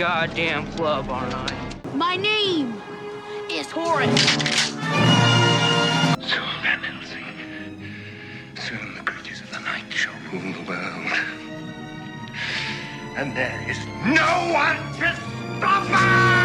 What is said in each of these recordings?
goddamn club, aren't I? My name is Horace. Soon, Van Helsing. Soon the creatures of the night shall rule the world. And there is no one to stop us!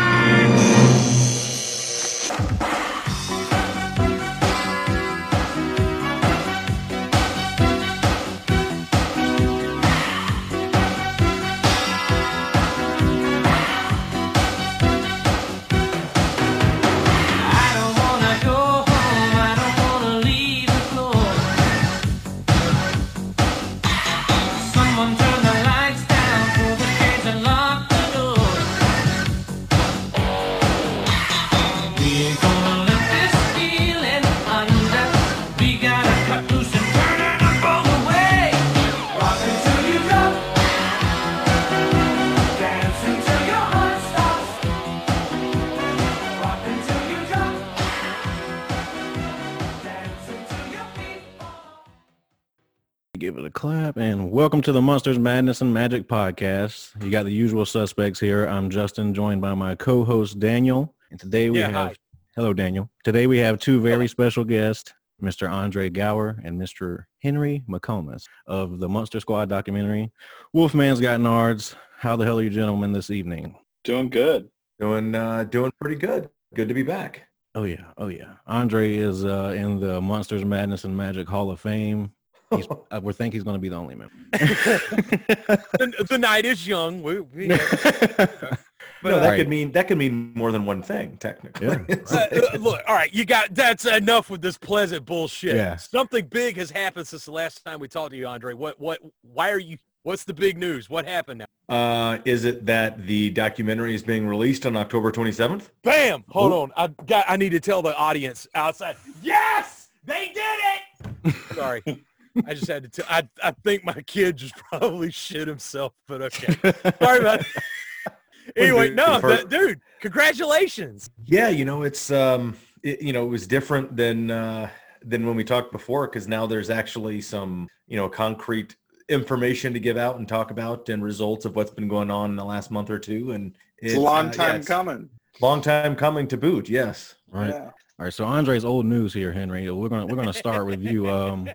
Welcome to the Monsters Madness and Magic podcast. You got the usual suspects here. I'm Justin, joined by my co-host Daniel, and today we Yeah, have hi. hello Daniel. Today we have two very special guests, Mr. Andre Gower and Mr. Henry McComas of the Monster Squad documentary. Wolfman's got nards. How the hell are you gentlemen this evening? Doing good. Doing uh doing pretty good. Good to be back. Oh yeah, oh yeah. Andre is uh, in the Monsters Madness and Magic Hall of Fame. He's, I would think he's going to be the only member. the, the night is young. We, we, no, that Right. could mean that could mean more than one thing, technically. Yeah. uh, uh, look, all right, you got that's enough with this pleasant bullshit. Yeah. Something big has happened since the last time we talked to you, Andre. What what why are you what's the big news? What happened now? uh is it that the documentary is being released on October 27th? Bam! Hold on. I got I need to tell the audience outside. Yes! They did it! Sorry. I just had to tell I I think my kid just probably shit himself, but okay. Sorry about it. Anyway, dude, no, the fir- th- dude, congratulations. Yeah, you know, it's um it, you know, it was different than uh than when we talked before cuz now there's actually some, you know, concrete information to give out and talk about and results of what's been going on in the last month or two and It's a long uh, time yeah, coming. Long time coming to boot, yes. Right. Yeah. All right. So Andre's old news here, Henry. We're gonna we're gonna start with you. Um,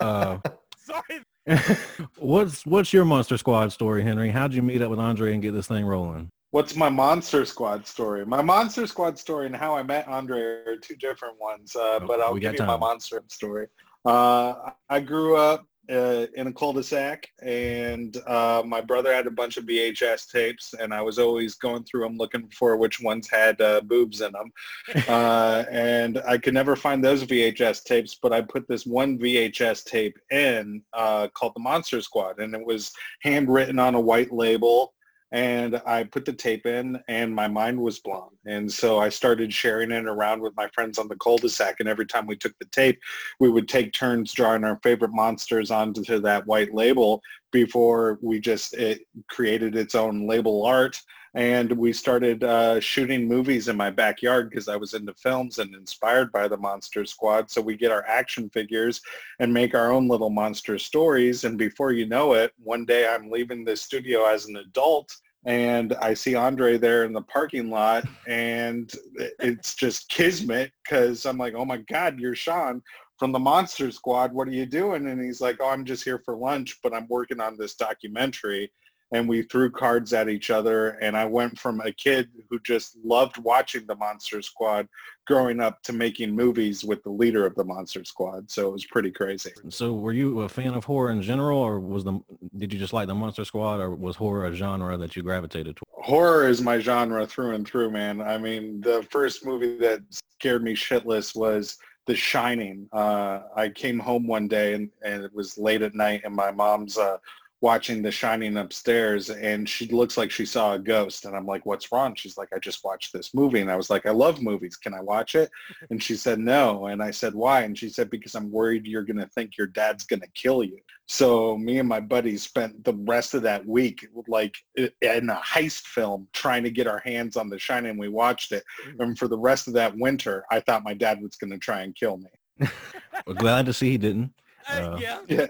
uh, Sorry. what's what's your Monster Squad story, Henry? How'd you meet up with Andre and get this thing rolling? What's my Monster Squad story? My Monster Squad story and how I met Andre are two different ones, uh, Oh, but I'll we give got you my. Monster story. Uh, I grew up uh, in a cul-de-sac, and uh, my brother had a bunch of VHS tapes, and I was always going through them looking for which ones had uh, boobs in them. uh, and I could never find those VHS tapes, but I put this one VHS tape in uh, called The Monster Squad, and it was handwritten on a white label and I put the tape in and my mind was blown. And so I started sharing it around with my friends on the cul-de-sac. And every time we took the tape, we would take turns drawing our favorite monsters onto that white label before we just, it created its own label art. And we started uh, shooting movies in my backyard because I was into films and inspired by the Monster Squad. So we get our action figures and make our own little monster stories. And before you know it, one day I'm leaving the studio as an adult and I see Andre there in the parking lot and it's just kismet because I'm like, oh my God, you're Sean from the Monster Squad. What are you doing? And he's like, oh, I'm just here for lunch, but I'm working on this documentary. And we threw cards at each other. And I went from a kid who just loved watching the Monster Squad growing up to making movies with the leader of the Monster Squad. So it was pretty crazy. So, were you a fan of horror in general, or was the did you just like the Monster Squad, or was horror a genre that you gravitated toward? horror is my genre through and through, man. I mean, the first movie that scared me shitless was The Shining. Uh, I came home one day and, and it was late at night and my mom's uh, watching The Shining upstairs and she looks like she saw a ghost. And I'm like, what's wrong? She's like, I just watched this movie. And I was like, I love movies. Can I watch it? And she said, no. And I said, why? And she said, because I'm worried you're going to think your dad's going to kill you. So me and my buddies spent the rest of that week like in a heist film trying to get our hands on The Shining. We watched it. And for the rest of that winter, I thought my dad was going to try and kill me. We're glad to see he didn't. Uh, yeah. Yeah.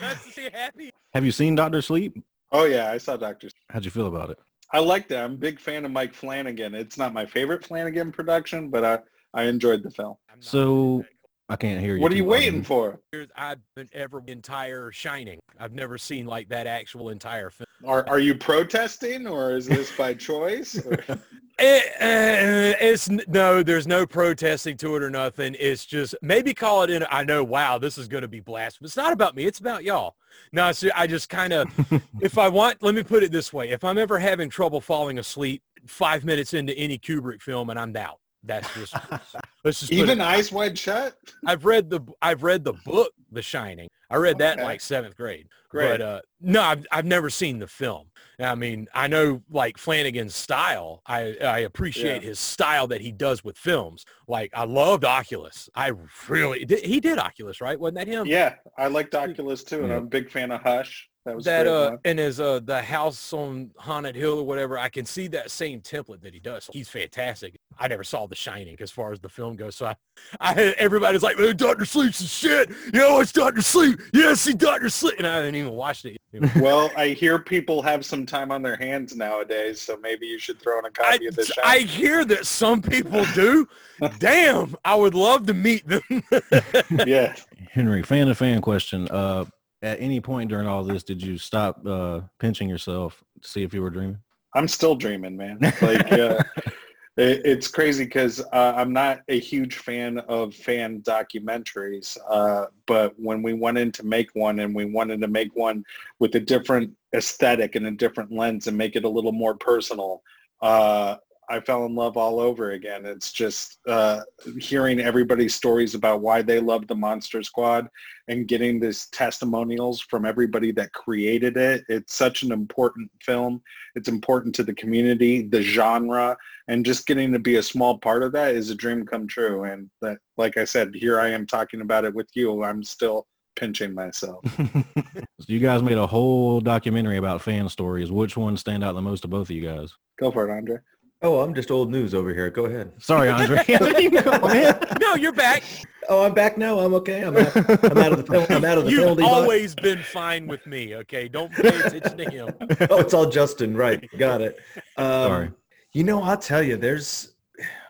Nice to see you happy. Have you seen Doctor Sleep? Oh yeah, I saw Doctor. How'd you feel about it? I liked it. I'm a big fan of Mike Flanagan. It's not my favorite Flanagan production, but I, I enjoyed the film. So I can't hear you. What are you well. waiting for? I've been ever entire Shining. I've never seen like that actual entire film. Are, are you protesting or is this by choice? It, uh, it's no, there's no protesting to it or nothing. It's just maybe call it in. I know. Wow, this is going to be blasphemous. It's not about me. It's about y'all. No, so I just kind of, if I want, let me put it this way: if I'm ever having trouble falling asleep five minutes into any Kubrick film and I'm out, that's just let's just Even it- Eyes Wide Shut? I've read the I've read the book The Shining. I read that in like seventh grade. Great. But uh, no, I've I've never seen the film. I mean, I know like Flanagan's style. I I appreciate Yeah. his style that he does with films. Like I loved Oculus. I really did. He did Oculus, right? Wasn't that him? Yeah, I liked Oculus too, and Yeah. I'm a big fan of Hush. That was that great, uh man. and as uh the house on haunted hill or whatever i can see that same template that he does. He's fantastic. I never saw the shining as far as the film goes so i i everybody's like "Man, dr sleep's is shit. You know it's dr sleep. Yeah see dr sleep. And i haven't even watched it. Well, I hear people have some time on their hands nowadays, so maybe you should throw in a copy of the I hear that some people do. Damn i would love to meet them. Yeah. Henry, fan to fan question. Uh, at any point during all this, did you stop uh, pinching yourself to see if you were dreaming? I'm still dreaming, man. Like, uh, it, it's crazy because uh, I'm not a huge fan of fan documentaries. Uh, but when we went in to make one and we wanted to make one with a different aesthetic and a different lens and make it a little more personal, uh, I fell in love all over again. It's just uh, hearing everybody's stories about why they love the Monster Squad and getting these testimonials from everybody that created it. It's such an important film. It's important to the community, the genre, and just getting to be a small part of that is a dream come true. And that, like I said, here I am talking about it with you. I'm still pinching myself. So you guys made a whole documentary about fan stories. Which ones stand out the most to both of you guys? Go for it, Andre. Oh, I'm just old news over here. Go ahead. Sorry, Andre. I didn't even know, man. no you're back Oh, I'm back now. I'm okay. I'm out, I'm out of the pen- I'm out of the you've penalty box. always been fine with me okay don't pay attention to him oh, it's all Justin. Right. Got it. Um, Sorry. You know, I'll tell you, there's,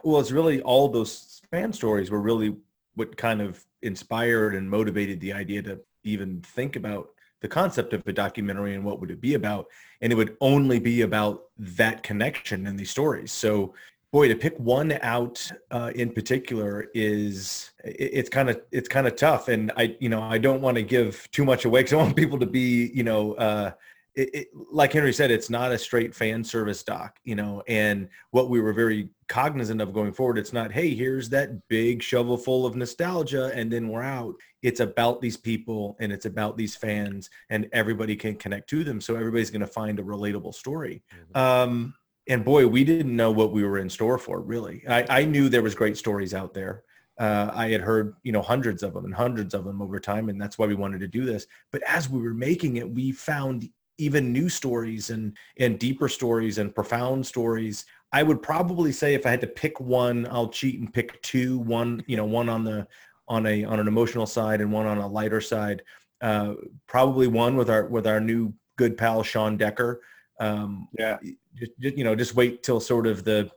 well, it's really all those fan stories were really what kind of inspired and motivated the idea to even think about the concept of a documentary and what would it be about. And it would only be about that connection in these stories. So boy, to pick one out uh, in particular is it, it's kind of it's kind of tough. And I, you know, I don't want to give too much away because I want people to be, you know, uh, it, it, like Henry said, it's not a straight fan service doc, you know, and what we were very cognizant of going forward, it's not, hey, here's that big shovel full of nostalgia and then we're out. It's about these people and it's about these fans and everybody can connect to them. So everybody's going to find a relatable story. Um, and boy, we didn't know what we were in store for, really. I, I knew there was great stories out there. Uh, I had heard, you know, hundreds of them and hundreds of them over time, and that's why we wanted to do this. But as we were making it, we found even new stories and and deeper stories and profound stories. I would probably say if I had to pick one, I'll cheat and pick two. One, you know, one on the on a on an emotional side and one on a lighter side. Uh, probably one with our with our new good pal Sean Decker. Um, Yeah. just, just you know just wait till sort of the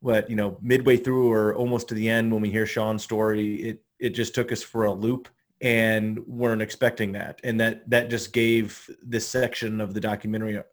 what you know midway through or almost to the end when we hear Sean's story it it just took us for a loop and weren't expecting that and that that just gave this section of the documentary a,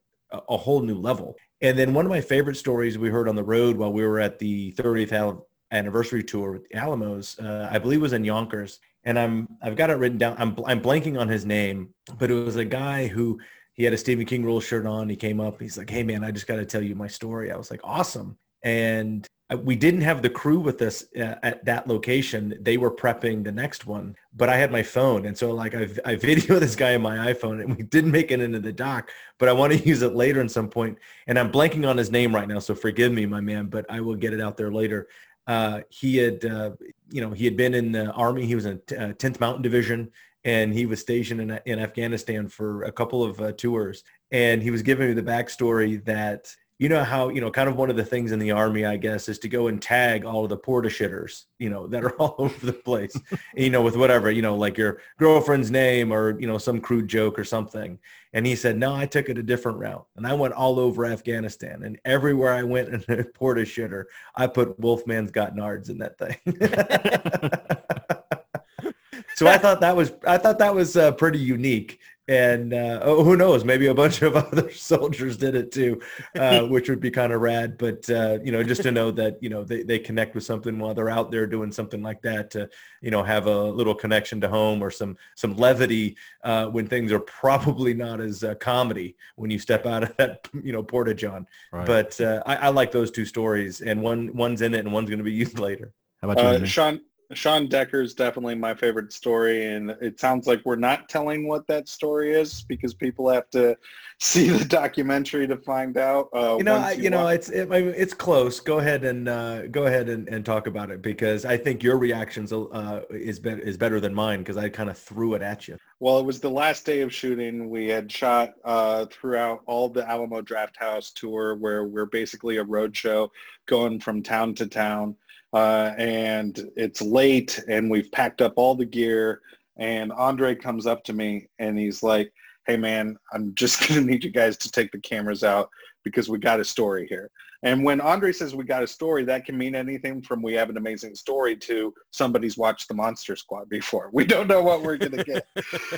a whole new level and then one of my favorite stories we heard on the road while we were at the 30th anniversary tour with the Alamos uh, I believe was in Yonkers and I'm I've got it written down I'm I'm blanking on his name but it was a guy who he had a Stephen King rule shirt on. He came up. He's like, "Hey man, I just got to tell you my story." I was like, "Awesome!" And we didn't have the crew with us uh, at that location. They were prepping the next one, but I had my phone, and so like I, I video this guy on my iPhone, and we didn't make it into the doc, but I want to use it later at some point. And I'm blanking on his name right now, so forgive me, my man, but I will get it out there later. Uh, he had, uh, you know, he had been in the army. He was in uh, 10th Mountain Division and he was stationed in, in Afghanistan for a couple of uh, tours. And he was giving me the backstory that you know how you know kind of one of the things in the army i guess is to go and tag all the porta shitters you know that are all over the place you know with whatever you know like your girlfriend's name or you know some crude joke or something. And he said no i took it a different route. And i went all over afghanistan and everywhere i went in a porta shitter i put wolfman's got nards in that thing. So i thought that was i thought that was uh, pretty unique and uh, oh, who knows maybe a bunch of other soldiers did it too uh, which would be kind of rad but uh, you know just to know that you know they, they connect with something while they're out there doing something like that to you know have a little connection to home or some some levity uh, when things are probably not as uh, comedy when you step out of that you know porta john Right. but uh, I, I like those two stories and one one's in it and one's going to be used later How about you? Uh, Sean Sean Decker is definitely my favorite story, and it sounds like we're not telling what that story is because people have to see the documentary to find out. Uh, you know, I, you know, it's it, it's close. Go ahead and uh, go ahead and, and talk about it because I think your reactions uh, is better is better than mine because I kind of threw it at you. Well, it was the last day of shooting. We had shot uh, throughout all the Alamo Drafthouse tour, where we're basically a road show going from town to town. Uh, and it's late, and we've packed up all the gear. And Andre comes up to me, and he's like, "Hey, man, I'm just gonna need you guys to take the cameras out because we got a story here." And when Andre says we got a story, that can mean anything from we have an amazing story to somebody's watched the Monster Squad before. We don't know what we're gonna get.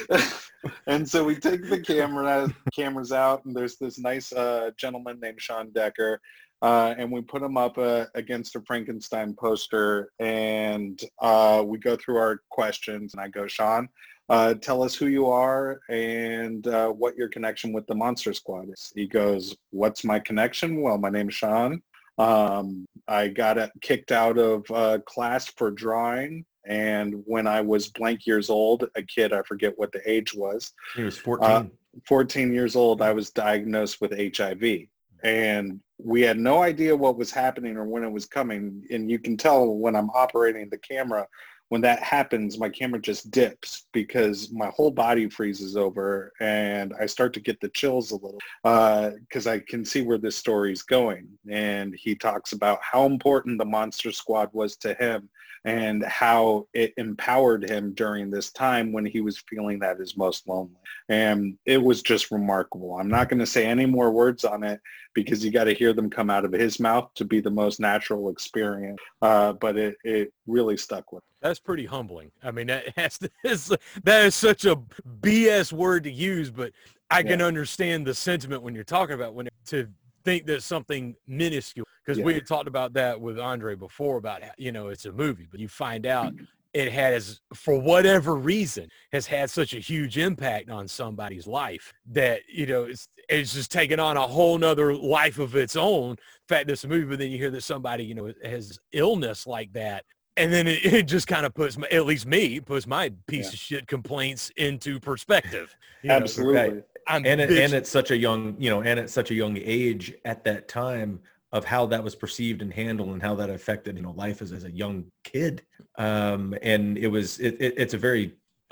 and so we take the camera cameras out, and there's this nice uh, gentleman named Sean Decker, uh, and we put him up uh, against a Frankenstein poster, and uh, we go through our questions, and I go, Sean. Uh, tell us who you are and uh, what your connection with the Monster Squad is. He goes, what's my connection? Well, my name's Sean. Um, I got uh, kicked out of uh, class for drawing. And when I was blank years old, a kid, I forget what the age was, He was 14. Uh, 14 years old, I was diagnosed with HIV. And we had no idea what was happening or when it was coming. And you can tell when I'm operating the camera, when that happens, my camera just dips because my whole body freezes over and I start to get the chills a little uh, because I can see where this story's going. And he talks about how important the Monster Squad was to him and how it empowered him during this time when he was feeling at his most lonely. And it was just remarkable. I'm not going to say any more words on it because you got to hear them come out of his mouth to be the most natural experience. Uh, but it, it really stuck with me. That's pretty humbling. I mean, that has to, is, that is such a BS word to use, but I can understand the sentiment when you're talking about when to think that something minuscule because we had talked about that with Andre before about you know it's a movie, but you find out mm-hmm. it has for whatever reason has had such a huge impact on somebody's life that you know it's it's just taken on a whole nother life of its own. fact, it's a movie, but then you hear that somebody you know has illness like that and then it, it just kind of puts my, at least me puts my piece Yeah. of shit complaints into perspective. You know, Absolutely. right. And it, and at such a young you know and at such a young age at that time of how that was perceived and handled and how that affected you know life as, as a young kid um and it was it, it it's a very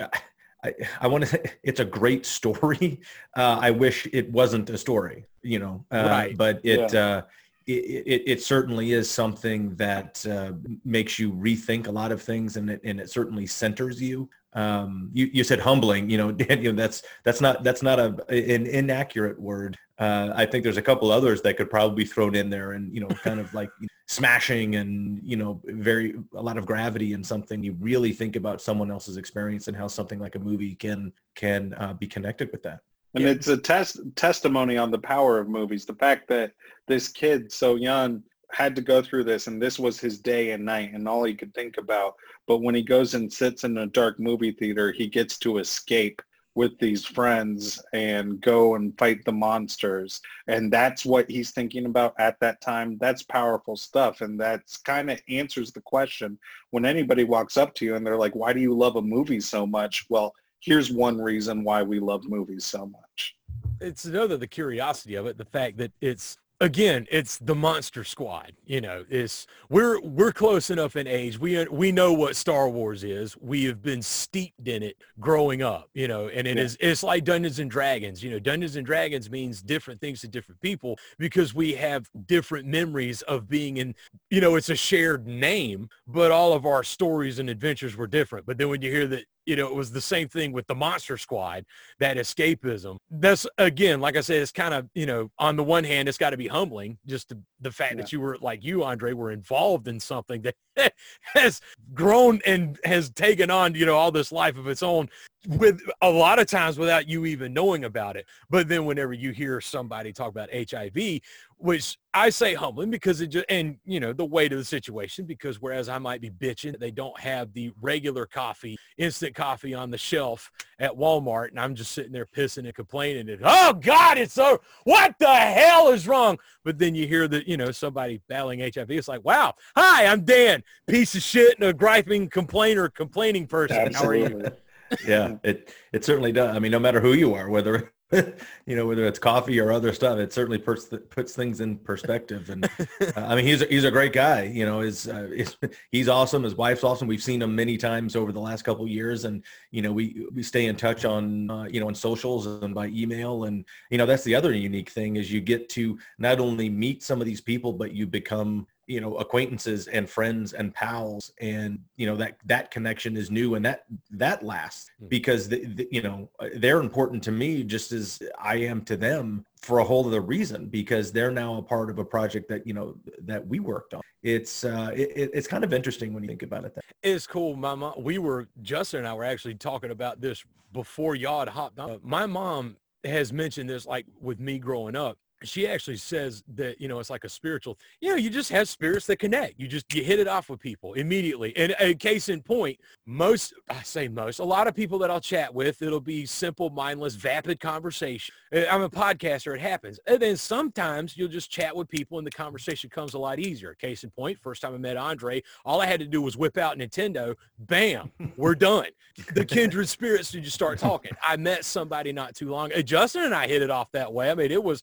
I, I want to say it's a great story. Uh, I wish it wasn't a story, you know, uh, Right. but it, uh, it, it, it certainly is something that uh, makes you rethink a lot of things and it, and it certainly centers you. Um, you, you said humbling, you know, Dan, you know, that's, that's not, that's not a, an inaccurate word. Uh, I think there's a couple others that could probably be thrown in there and, you know, kind of like smashing and, you know, very, a lot of gravity in something. You really think about someone else's experience and how something like a movie can, can uh, be connected with that. And Yeah. it's a test testimony on the power of movies. The fact that this kid so young had to go through this and this was his day and night and all he could think about. But when he goes and sits in a dark movie theater, he gets to escape with these friends and go and fight the monsters. And that's what he's thinking about at that time. That's powerful stuff. And that's kind of answers the question when anybody walks up to you and they're like, why do you love a movie so much? Well, here's one reason why we love movies so much. it's another the curiosity of it, the fact that it's again, it's the Monster Squad. You know, it's we're we're close enough in age. We we know what Star Wars is. We have been steeped in it growing up. You know, and it Yeah. is it's like Dungeons and Dragons. You know, Dungeons and Dragons means different things to different people because we have different memories of being in. You know, it's a shared name, but all of our stories and adventures were different. But then when you hear that. You know, it was the same thing with the Monster Squad, that escapism. That's again, like I said, it's kind of, you know, on the one hand, it's got to be humbling just to, the fact that you were like you, Andre, were involved in something that has grown and has taken on, you know, all this life of its own with a lot of times without you even knowing about it. But then whenever you hear somebody talk about HIV, which I say humbling because it just, and you know, the weight of the situation, because whereas I might be bitching, they don't have the regular coffee, instant coffee on the shelf at Walmart. And I'm just sitting there pissing and complaining and, oh God, it's so, what the hell is wrong? But then you hear that, you know, somebody battling HIV. It's like, wow, hi, I'm Dan, piece of shit and a griping complainer, complaining person. How are you? Absolutely. yeah it it certainly does i mean no matter who you are whether you know whether it's coffee or other stuff it certainly puts puts things in perspective and uh, i mean he's a, he's a great guy you know is uh, he's awesome his wife's awesome we've seen him many times over the last couple of years and you know we we stay in touch on uh, you know on socials and by email and you know that's the other unique thing is you get to not only meet some of these people but you become you know acquaintances and friends and pals and you know that that connection is new and that that lasts Hmm. because the, the, you know uh, they're important to me just as i am to them for a whole other reason because they're now a part of a project that you know that we worked on it's uh it, it- it's kind of interesting when you think about it that It's cool. My mom, we were, Justin and I were actually talking about this before y'all had hopped on. My mom has mentioned this like with me growing up. She actually says that, you know, it's like a spiritual, you know, you just have spirits that connect. You just, you hit it off with people immediately. And a case in point, most, I say most, a lot of people that I'll chat with, it'll be simple, mindless, vapid conversation. Uh, I'm a podcaster. It happens. And then sometimes you'll just chat with people and the conversation comes a lot easier. Case in point, first time I met Andre, all I had to do was whip out Nintendo. Bam, we're done. The kindred spirits to just start talking. I met somebody not too long. Justin and I hit it off that way. I mean, it was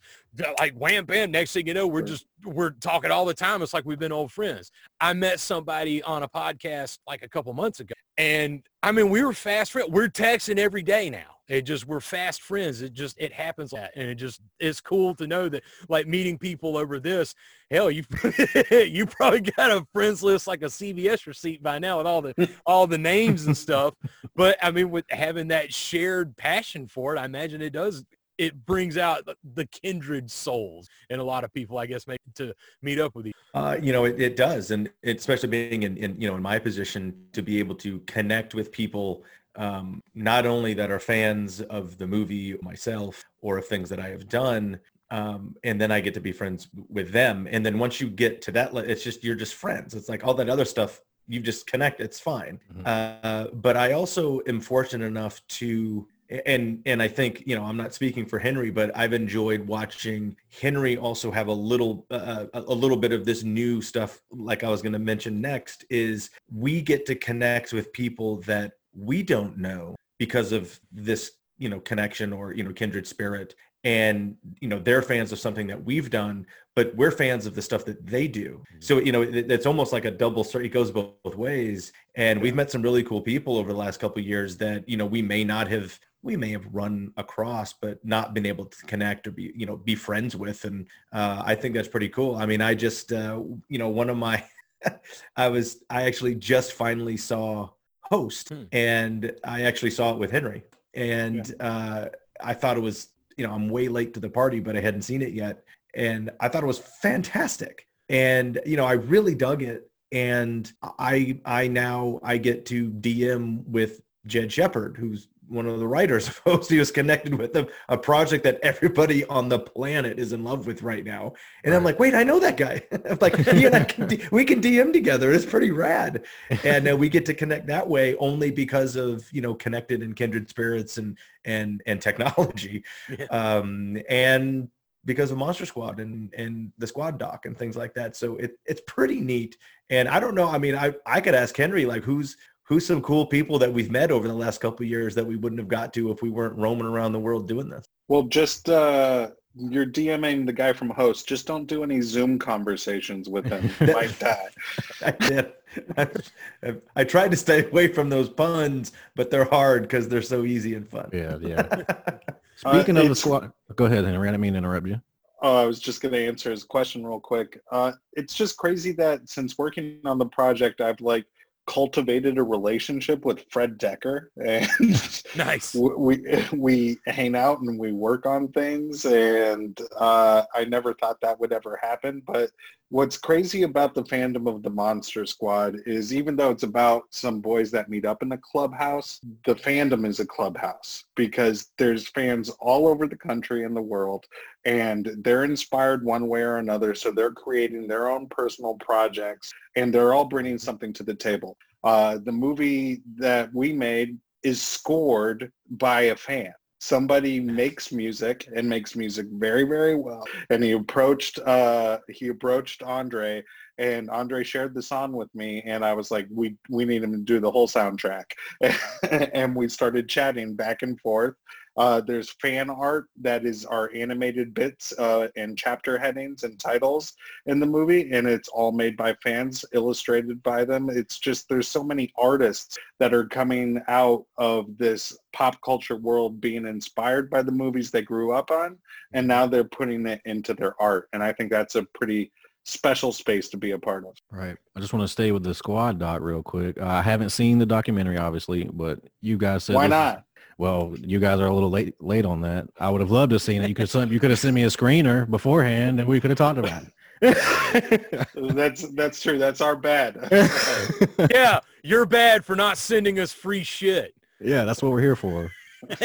like wham bam. Next thing you know, we're just we're talking all the time. It's like we've been old friends. I met somebody on a podcast like a couple months ago, and I mean, we were fast friends. We're texting every day now. It just we're fast friends. It just it happens like that, and it just it's cool to know that like meeting people over this. Hell, you you probably got a friends list like a CVS receipt by now with all the all the names and stuff. But I mean, with having that shared passion for it, I imagine it does. It brings out the- the kindred souls in a lot of people, I guess, make to meet up with you. Uh, you know, it, it does. And it, especially being in, in, you know, in my position to be able to connect with people, um, not only that are fans of the movie myself or of things that I have done, um, and then I get to be friends with them. And then once you get to that, it's just, you're just friends. It's like all that other stuff, you just connect. It's fine. Mhm. Uh, but I also am fortunate enough to, and and I think you know I'm not speaking for Henry, but I've enjoyed watching Henry also have a little uh, a a little bit of this new stuff. Like I was going to mention next is we get to connect with people that we don't know because of this you know connection or you know kindred spirit. And you know they're fans of something that we've done but we're fans of the stuff that they do. So you know it, it's almost like a double story it goes both, both ways. And we've met some really cool people over the last couple of years that you know we may not have we may have run across but not been able to connect or be you know be friends with and uh, i think that's pretty cool. I mean i just uh, you know one of my i was i actually just finally saw host Hmm. and i actually saw it with henry and uh, i thought it was you know i'm way late to the party but i hadn't seen it yet and i thought it was fantastic. And you know i really dug it and i i now i get to dm with jed shepherd who's one of the writers of host he was connected with a, a project that everybody on the planet is in love with right now. And i'm like wait i know that guy. I'm like he and I can D- we can dm together. It's pretty rad. And uh, we get to connect that way only because of you know connected and kindred spirits and and and technology. Yeah. um and because of monster squad and and the squad doc and things like that. So it it's pretty neat. And i don't know i mean i i could ask henry like who's who's some cool people that we've met over the last couple of years that we wouldn't have got to if we weren't roaming around the world doing this Well, just uh, you're DMing the guy from Host. Just don't do any Zoom conversations with him. You might die. I did. I, I tried to stay away from those puns, but they're hard because they're so easy and fun. Yeah, yeah. Speaking of the squad, go ahead, Henry. I didn't mean to interrupt you. Oh, I was just going to answer his question real quick. Uh, it's just crazy that since working on the project, I've like cultivated a relationship with Fred Dekker, and Nice. we we hang out and we work on things. And uh, I never thought that would ever happen. But what's crazy about the fandom of the Monster Squad is even though it's about some boys that meet up in the clubhouse, the fandom is a clubhouse because there's fans all over the country and the world and they're inspired one way or another. So they're creating their own personal projects and they're all bringing something to the table. Uh, the movie that we made is scored by a fan. Somebody makes music and makes music very, very well. And he approached uh, he approached Andre and Andre shared the song with me and I was like, we we need him to do the whole soundtrack. and we started chatting back and forth. Uh, there's fan art that is our animated bits uh, and chapter headings and titles in the movie, and it's all made by fans, illustrated by them. It's just there's so many artists that are coming out of this pop culture world being inspired by the movies they grew up on, and now they're putting it into their art. And I think that's a pretty special space to be a part of. Right. I just want to stay with the squad doc real quick. Uh, I haven't seen the documentary, obviously, but you guys said Why not? Well, you guys are a little late late on that. I would have loved to have seen it. You could send, you could have sent me a screener beforehand, and we could have talked about it. That's that's true. That's our bad. yeah, you're bad for not sending us free shit. yeah, that's what we're here for.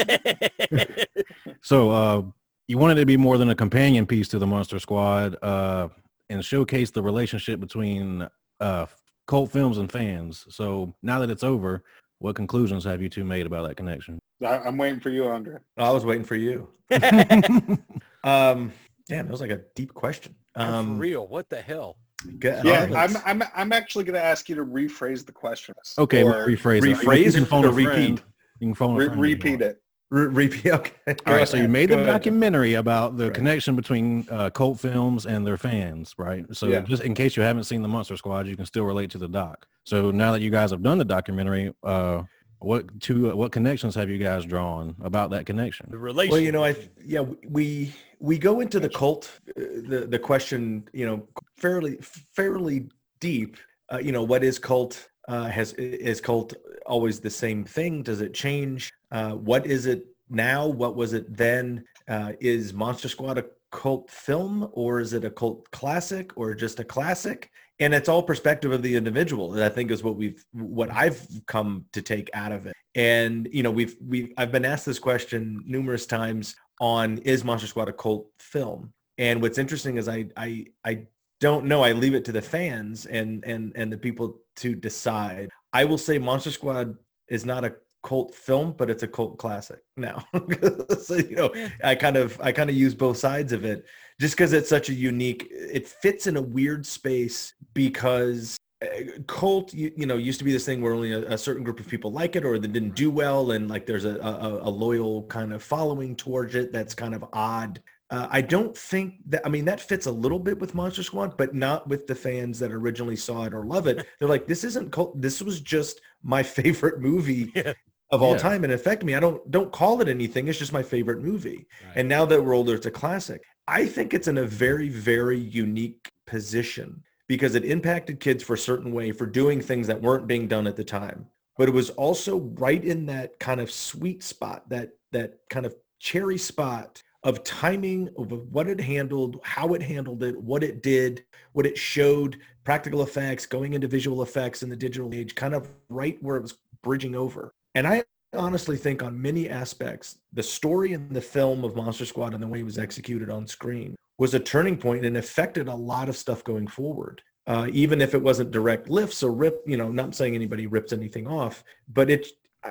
So, uh, you wanted to be more than a companion piece to the Monster Squad, uh, and showcase the relationship between uh, cult films and fans. So now that it's over, what conclusions have you two made about that connection? I, I'm waiting for you, Andre. I was waiting for you. Um, damn, that was like a deep question. Um, for real. What the hell? Yeah, I'm, I'm, I'm actually going to ask you to rephrase the question. Okay, we'll Or rephrase it. rephrase and phone or a repeat? You can phone a re- friend if you repeat it. Re- repeat. Okay. All right, so you made Go the ahead. documentary about the Right. connection between uh, cult films and their fans, right? So Yeah. just in case you haven't seen the Monster Squad, you can still relate to the doc. So now that you guys have done the documentary, uh, what two what connections have you guys drawn about that connection? The relation. Well, you know, I yeah, we we go into the cult uh, the the question, you know, fairly fairly deep. Uh, you know, what is cult? Uh, has is cult always the same thing? Does it change? Uh, what is it now? What was it then? Uh, is Monster Squad a cult film or is it a cult classic or just a classic? And it's all perspective of the individual. That I think is what we've what I've come to take out of it. And you know, we've we I've been asked this question numerous times on is Monster Squad a cult film? And what's interesting is I I I don't know. I leave it to the fans and and and the people to decide. I will say Monster Squad is not a cult film, but it's a cult classic now. so you know, I kind of I kind of use both sides of it just because it's such a unique. It fits in a weird space because uh, cult you, you know used to be this thing where only a, a certain group of people like it or that didn't do well and like there's a, a, a loyal kind of following towards it that's kind of odd uh, i don't think that i mean that fits a little bit with monster squad but not with the fans that originally saw it or love it. They're like this isn't cult this was just my favorite movie Yeah. of all Yeah. time and it affected me. I don't don't call it anything it's just my favorite movie. And now that we're older it's a classic. I think it's in a very very unique position because it impacted kids for a certain way for doing things that weren't being done at the time. But it was also right in that kind of sweet spot that that kind of cherry spot of timing of what it handled how it handled it what it did what it showed practical effects going into visual effects in the digital age kind of right where it was bridging over. And i honestly think on many aspects the story in the film of monster squad and the way it was executed on screen was a turning point and affected a lot of stuff going forward. Uh, even if it wasn't direct lifts or rip you know not saying anybody rips anything off but it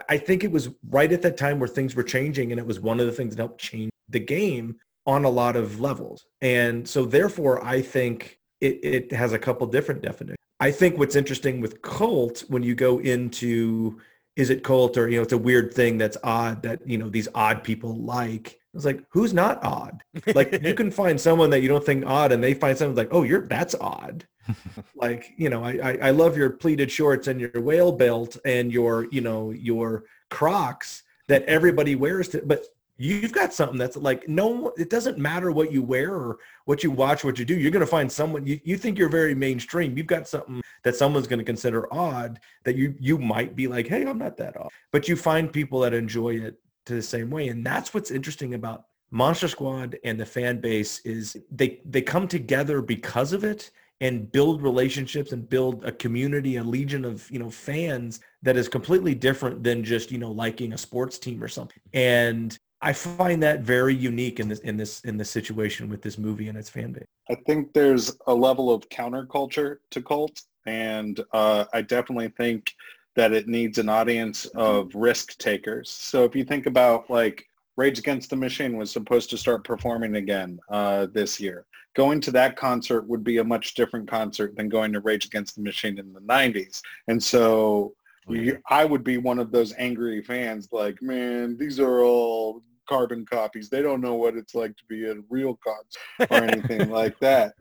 i think it was right at that time where things were changing and it was one of the things that helped change the game on a lot of levels and so therefore i think it, it has a couple different definitions i think what's interesting with cult when you go into is it cult or you know it's a weird thing that's odd that you know these odd people like. It's like who's not odd? Like you can find someone that you don't think odd, and they find someone like, oh, you're that's odd. like you know, I, I I love your pleated shorts and your whale belt and your you know your Crocs that everybody wears. To, but you've got something that's like no it doesn't matter what you wear or what you watch what you do you're going to find someone you, you think you're very mainstream you've got something that someone's going to consider odd that you you might be like hey i'm not that odd. But you find people that enjoy it to the same way. And that's what's interesting about monster squad and the fan base is they they come together because of it and build relationships and build a community a legion of you know fans that is completely different than just you know liking a sports team or something. And I find that very unique in this in this in this situation with this movie and its fan base. I think there's a level of counterculture to cult, and uh, I definitely think that it needs an audience of risk takers. So if you think about like Rage Against the Machine was supposed to start performing again uh, this year. Going to that concert would be a much different concert than going to Rage Against the Machine in the 90s. And so you, I would be one of those angry fans like, man, these are all carbon copies. They don't know what it's like to be a real concert or anything like that.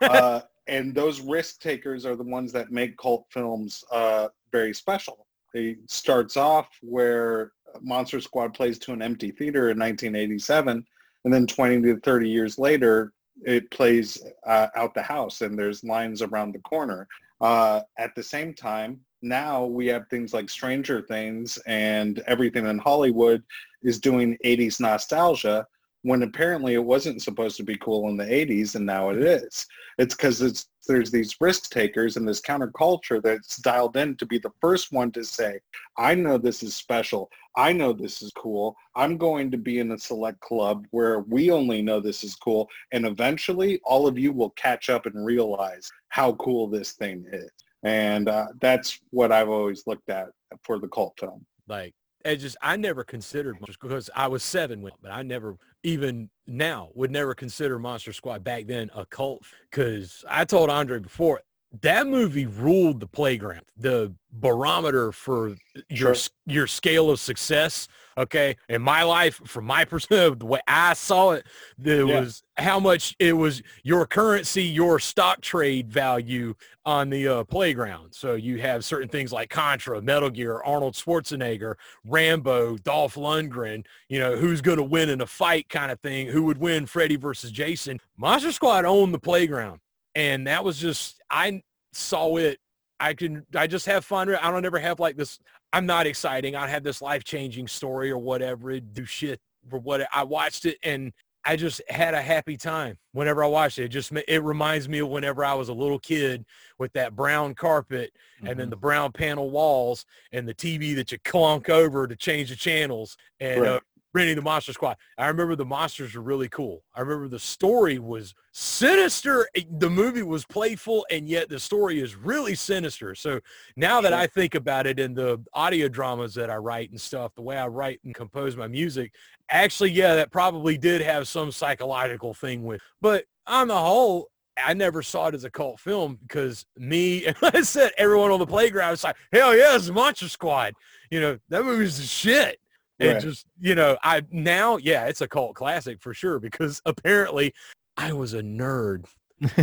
Uh, and those risk takers are the ones that make cult films uh, very special. It starts off where Monster Squad plays to an empty theater in 1987, and then 20 to 30 years later, it plays uh, out the house, and there's lines around the corner. Uh, at the same time, now we have things like Stranger Things and everything in Hollywood is doing 80s nostalgia when apparently it wasn't supposed to be cool in the 80s and now it is. It's because it's there's these risk takers and this counterculture that's dialed in to be the first one to say, I know this is special. I know this is cool. I'm going to be in a select club where we only know this is cool. And eventually all of you will catch up and realize how cool this thing is. And uh, that's what I've always looked at for the cult film. Like it just I never considered because I was seven when, but I never even now would never consider Monster Squad back then a cult because I told Andre before that movie ruled the playground, the barometer for your Sure. your scale of success. Okay, in my life, from my perspective, the way I saw it, there Yeah. was how much it was your currency, your stock trade value on the uh, playground. So you have certain things like Contra, Metal Gear, Arnold Schwarzenegger, Rambo, Dolph Lundgren. You know who's going to win in a fight, kind of thing. Who would win, Freddy versus Jason? Monster Squad owned the playground and that was just I saw it. I can I just have fun. I don't ever have like this. I'm not exciting. I have this life changing story or whatever. It do shit for what I watched it and I just had a happy time whenever I watched it. It just it reminds me of whenever I was a little kid with that brown carpet and then the brown panel walls and the TV that you clunk over to change the channels and Right. uh, renting the Monster Squad. I remember the monsters were really cool. I remember the story was sinister. Eh, the movie was playful and yet the story is really sinister. So now that I think about it in the audio dramas that I write and stuff, the way I write and compose my music, actually, yeah, that probably did have some psychological thing with, but on the whole, I never saw it as a cult film because me, and I said, everyone on the playground was like, hell yeah, it's Monster Squad. You know, that movie's the shit. And Right. just, you know, I now, yeah, it's a cult classic for sure because apparently I was a nerd.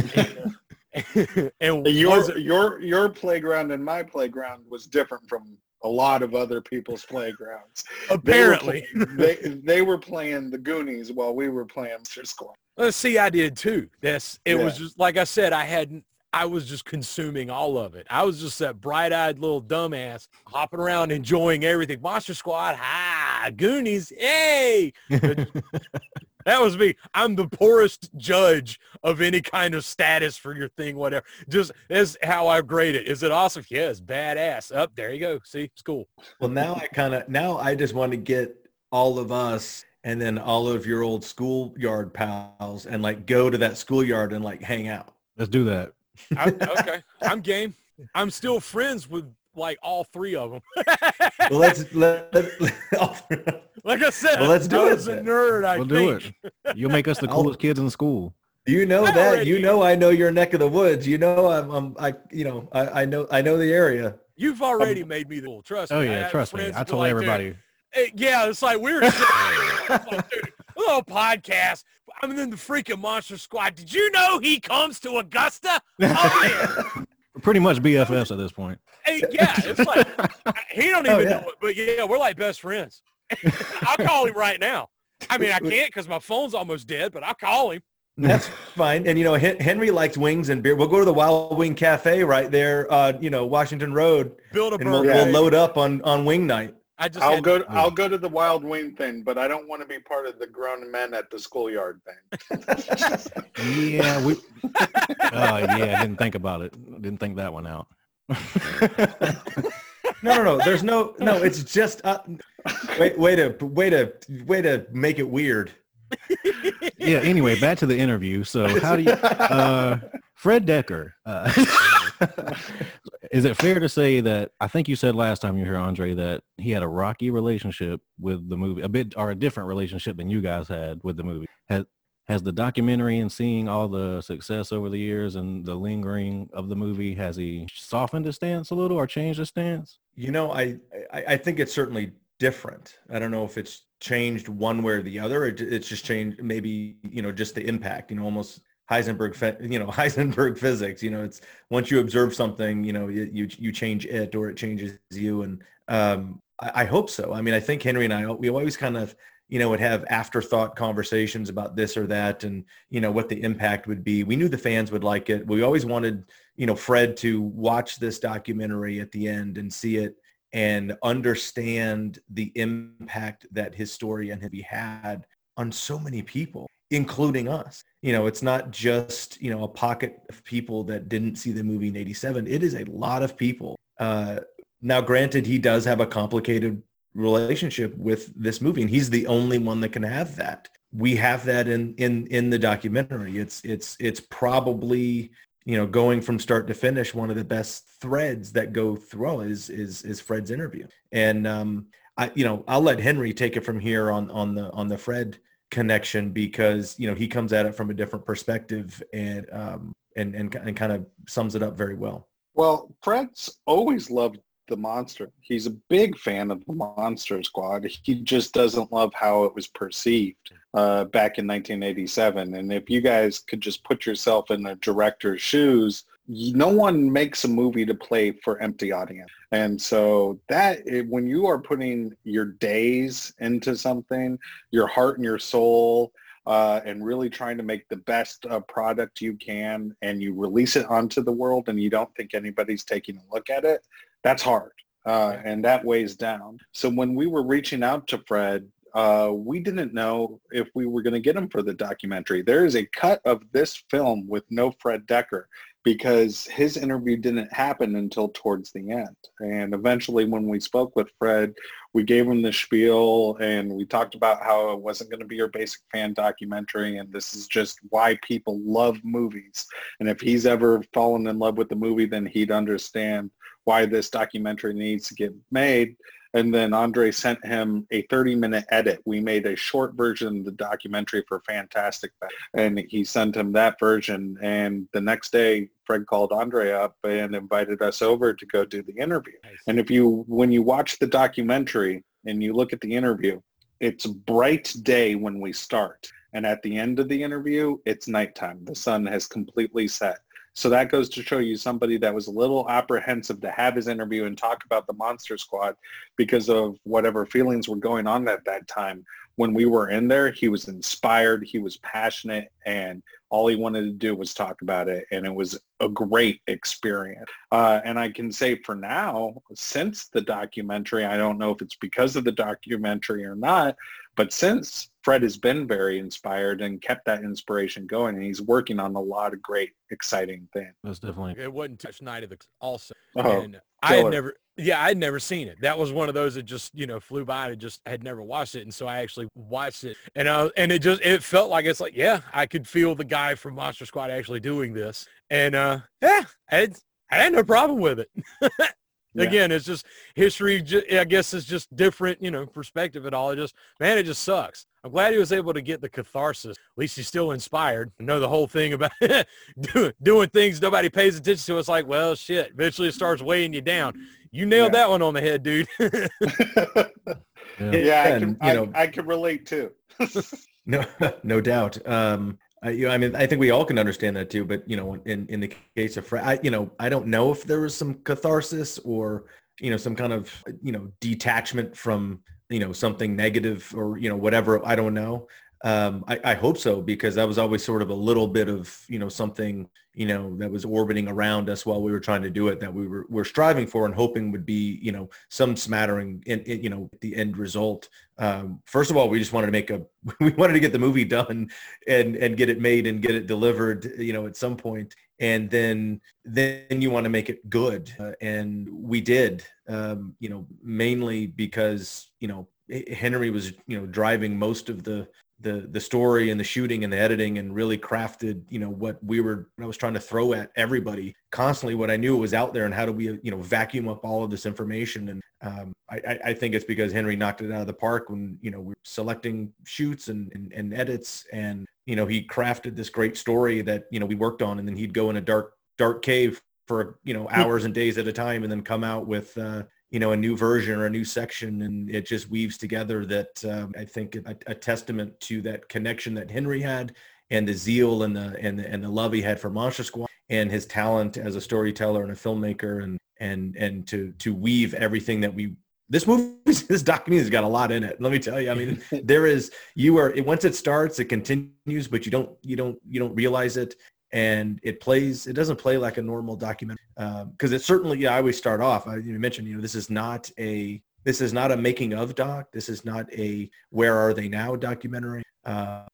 and, and Your your your playground and my playground was different from a lot of other people's playgrounds. They were apparently. playing- they they were playing the Goonies while we were playing Monster Squad. Uh, see, I did too. That's it was just like I said. I hadn't. I was just consuming all of it. I was just that bright-eyed little dumbass hopping around, enjoying everything. Monster Squad, hi, Goonies, hey. That was me. I'm the poorest judge of any kind of status for your thing, whatever. Just that's how I grade it. Is it awesome? Yes, badass. Up there you go. See, it's cool. Well, now I kind of now I just want to get all of us and then all of your old schoolyard pals and like go to that schoolyard and like hang out. Let's do that. I, okay, I'm game. I'm still friends with like all three of them. Well, let's let, let, Like I said, Well, let's do I it was a nerd. I we'll do it. You'll make us the coolest kids in school. You know I that. already- You know I know your neck of the woods. You know I'm, I'm I you know I, I know I know the area. You've already made me the fool. Trust Oh me. I yeah, have trust me. I told like, everybody. eh, yeah, it's like we were sitting there. It's like, dude, a little podcast. I'm in the freaking Monster Squad. Did you know he comes to Augusta? Oh yeah. Pretty much BFFs at this point. Hey, yeah, it's like he don't Oh, even yeah. know it, but yeah, we're like best friends. I'll call him right now. I mean, I can't because my phone's almost dead, but I'll call him. That's fine. And you know Henry likes wings and beer. We'll go to the Wild Wing Cafe right there, uh, you know Washington Road, Build a and we'll, we'll load up on on wing night. I just I'll had- go. I'll go to the Wild Wing thing, but I don't want to be part of the grown men at the schoolyard thing. Yeah, we. Oh yeah, I didn't think about it. Didn't think that one out. No, no, no. There's no no. It's just uh, wait, way to way to way to make it weird. yeah. Anyway, back to the interview. So how do you, uh, Fred Dekker? Is it fair to say that I think you said last time you were here, Andre, that he had a rocky relationship with the movie, a bit or a different relationship than you guys had with the movie? Has has the documentary and seeing all the success over the years and the lingering of the movie has he softened his stance a little or changed his stance? You know, I, I I think it's certainly different. I don't know if it's changed one way or the other. Or it's just changed maybe you know just the impact. You know, almost Heisenberg, you know Heisenberg physics. You know, it's once you observe something, you know, you you, change it or it changes you. And um, I, I hope so. I mean, I think Henry and I we always kind of you know would have afterthought conversations about this or that and you know what the impact would be. We knew the fans would like it. We always wanted you know Fred to watch this documentary at the end and see it and understand the impact that his story and he had on so many people including us you know it's not just you know a pocket of people that didn't see the movie in 87 it is a lot of people. Uh now granted he does have a complicated relationship with this movie and he's the only one that can have that. We have that in in in the documentary. It's it's it's probably you know going from start to finish one of the best threads that go through is is is fred's interview. And um i you know i'll let henry take it from here on on the on the fred connection because you know he comes at it from a different perspective and um and and, and kind of sums it up very well Well, Fred's always loved the monster. He's a big fan of the Monster Squad. He just doesn't love how it was perceived uh, back in 1987. And if you guys could just put yourself in the director's shoes, no one makes a movie to play for empty audience. And so that when you are putting your days into something, your heart and your soul, uh, and really trying to make the best uh, product you can and you release it onto the world and you don't think anybody's taking a look at it, that's hard. Uh, and that weighs down. So when we were reaching out to Fred, uh, we didn't know if we were going to get him for the documentary. There is a cut of this film with no Fred Dekker because his interview didn't happen until towards the end. And eventually when we spoke with Fred, we gave him the spiel and we talked about how it wasn't going to be your basic fan documentary and this is just why people love movies. And if he's ever fallen in love with the movie, then he'd understand why this documentary needs to get made. And then Andre sent him a 30 minute edit. We made a short version of the documentary for Fantastic And he sent him that version. And the next day, Fred called Andre up and invited us over to go do the interview. And if you, when you watch the documentary and you look at the interview, it's bright day when we start. And at the end of the interview, it's nighttime. The sun has completely set. So that goes to show you somebody that was a little apprehensive to have his interview and talk about the Monster Squad because of whatever feelings were going on at that time. When we were in there, he was inspired, he was passionate, and all he wanted to do was talk about it. And it was a great experience. Uh, and I can say for now, since the documentary, I don't know if it's because of the documentary or not, but since Fred has been very inspired and kept that inspiration going, and he's working on a lot of great, exciting things. That's definitely It wasn't touch night of the also. Oh, and I had never, yeah, I had never seen it. That was one of those that just, you know, flew by. I just had never watched it. And so I actually watched it and I, and it just, it felt like, it's like, yeah, I could feel the guy from Monster Squad actually doing this. And, uh, yeah, I had, I had no problem with it. Yeah. Again, it's just history. I guess it's just different, you know, perspective at all. It just, man, it just sucks. I'm glad he was able to get the catharsis. At least he's still inspired. I know the whole thing about doing, doing things nobody pays attention to. It's like, well, shit. Eventually, it starts weighing you down. You nailed Yeah. that one on the head, dude. Yeah. yeah, I can, you I, know- I can relate too. No, no doubt. Um, I, you know, I mean, I think we all can understand that too. But you know, in in the case of I, you know, I don't know if there was some catharsis or you know some kind of you know detachment from you know something negative or you know whatever. I don't know. Um, I, I hope so because that was always sort of a little bit of you know something you know that was orbiting around us while we were trying to do it that we were were striving for and hoping would be you know some smattering in, in you know the end result um, first of all, we just wanted to make a, we wanted to get the movie done and, and get it made and get it delivered, you know, at some point. And then, then you want to make it good. Uh, and we did, um, you know, mainly because, you know, Henry was, you know, driving most of the, the, the story and the shooting and the editing and really crafted, you know, what we were, I was trying to throw at everybody constantly. What I knew was out there and how do we, you know, vacuum up all of this information. And um, I, I- think it's because Henry knocked it out of the park when, you know, we we're selecting shoots and, and, and edits. And, you know, he crafted this great story that, you know, we worked on. And then he'd go in a dark, dark cave for, you know, hours and days at a time and then come out with, uh, you know, a new version or a new section and it just weaves together that um, I think a, a testament to that connection that Henry had and the zeal and the, and the, and the love he had for Monster Squad and his talent as a storyteller and a filmmaker and, and, and to, to weave everything that we, this movie, this documentary's got a lot in it. Let me tell you, I mean, there is, you are, it, once it starts, it continues, but you don't, you don't, you don't realize it. And it plays, it doesn't play like a normal documentary. Um, cause it certainly, yeah, I always start off, I you mentioned, you know, this is not a, this is not a making of doc. This is not a where are they now documentary. Uh,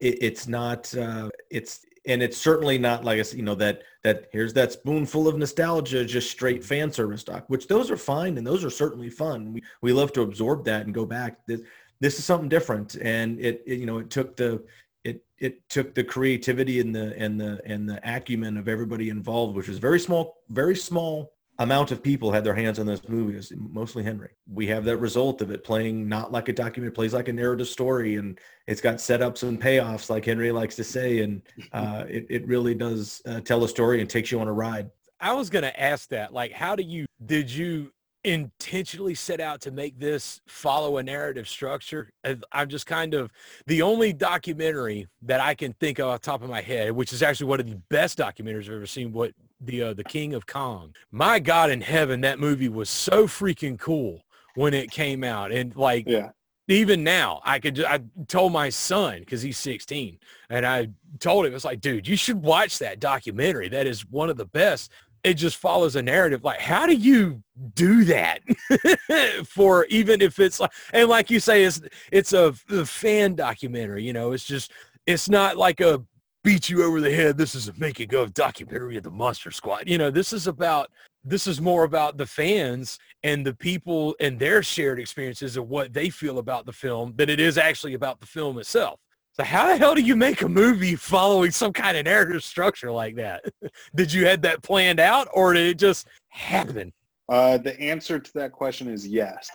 it, it's not, uh, it's, and it's certainly not like, you know, that, that here's that spoonful of nostalgia, just straight fan service doc, which those are fine. And those are certainly fun. We, we love to absorb that and go back. This, this is something different. And it, it you know, it took the, it, it took the creativity and the, and the, and the acumen of everybody involved, which was very small, very small amount of people had their hands on this movie, is mostly Henry. We have that result of it playing not like a document, plays like a narrative story, and it's got setups and payoffs, like Henry likes to say, and uh, it, it really does uh, tell a story and takes you on a ride. I was going to ask that. Like, how do you, did you intentionally set out to make this follow a narrative structure? I'm just kind of, the only documentary that I can think of off the top of my head, which is actually one of the best documentaries I've ever seen, what the, uh, the King of Kong. My God in heaven, that movie was so freaking cool when it came out. And like, Yeah. even now I could, I told my son cause he's 16 and I told him, it's like, dude, you should watch that documentary. That is one of the best. It just follows a narrative. Like, how do you do that for even if it's like, and like you say, it's, it's a, a fan documentary, you know, it's just, it's not like a beat you over the head. This is a making of documentary of the Monster Squad. You know, this is about, this is more about the fans and the people and their shared experiences of what they feel about the film than it is actually about the film itself. So how the hell do you make a movie following some kind of narrative structure like that? did you had that planned out or did it just happen? Uh, the answer to that question is yes.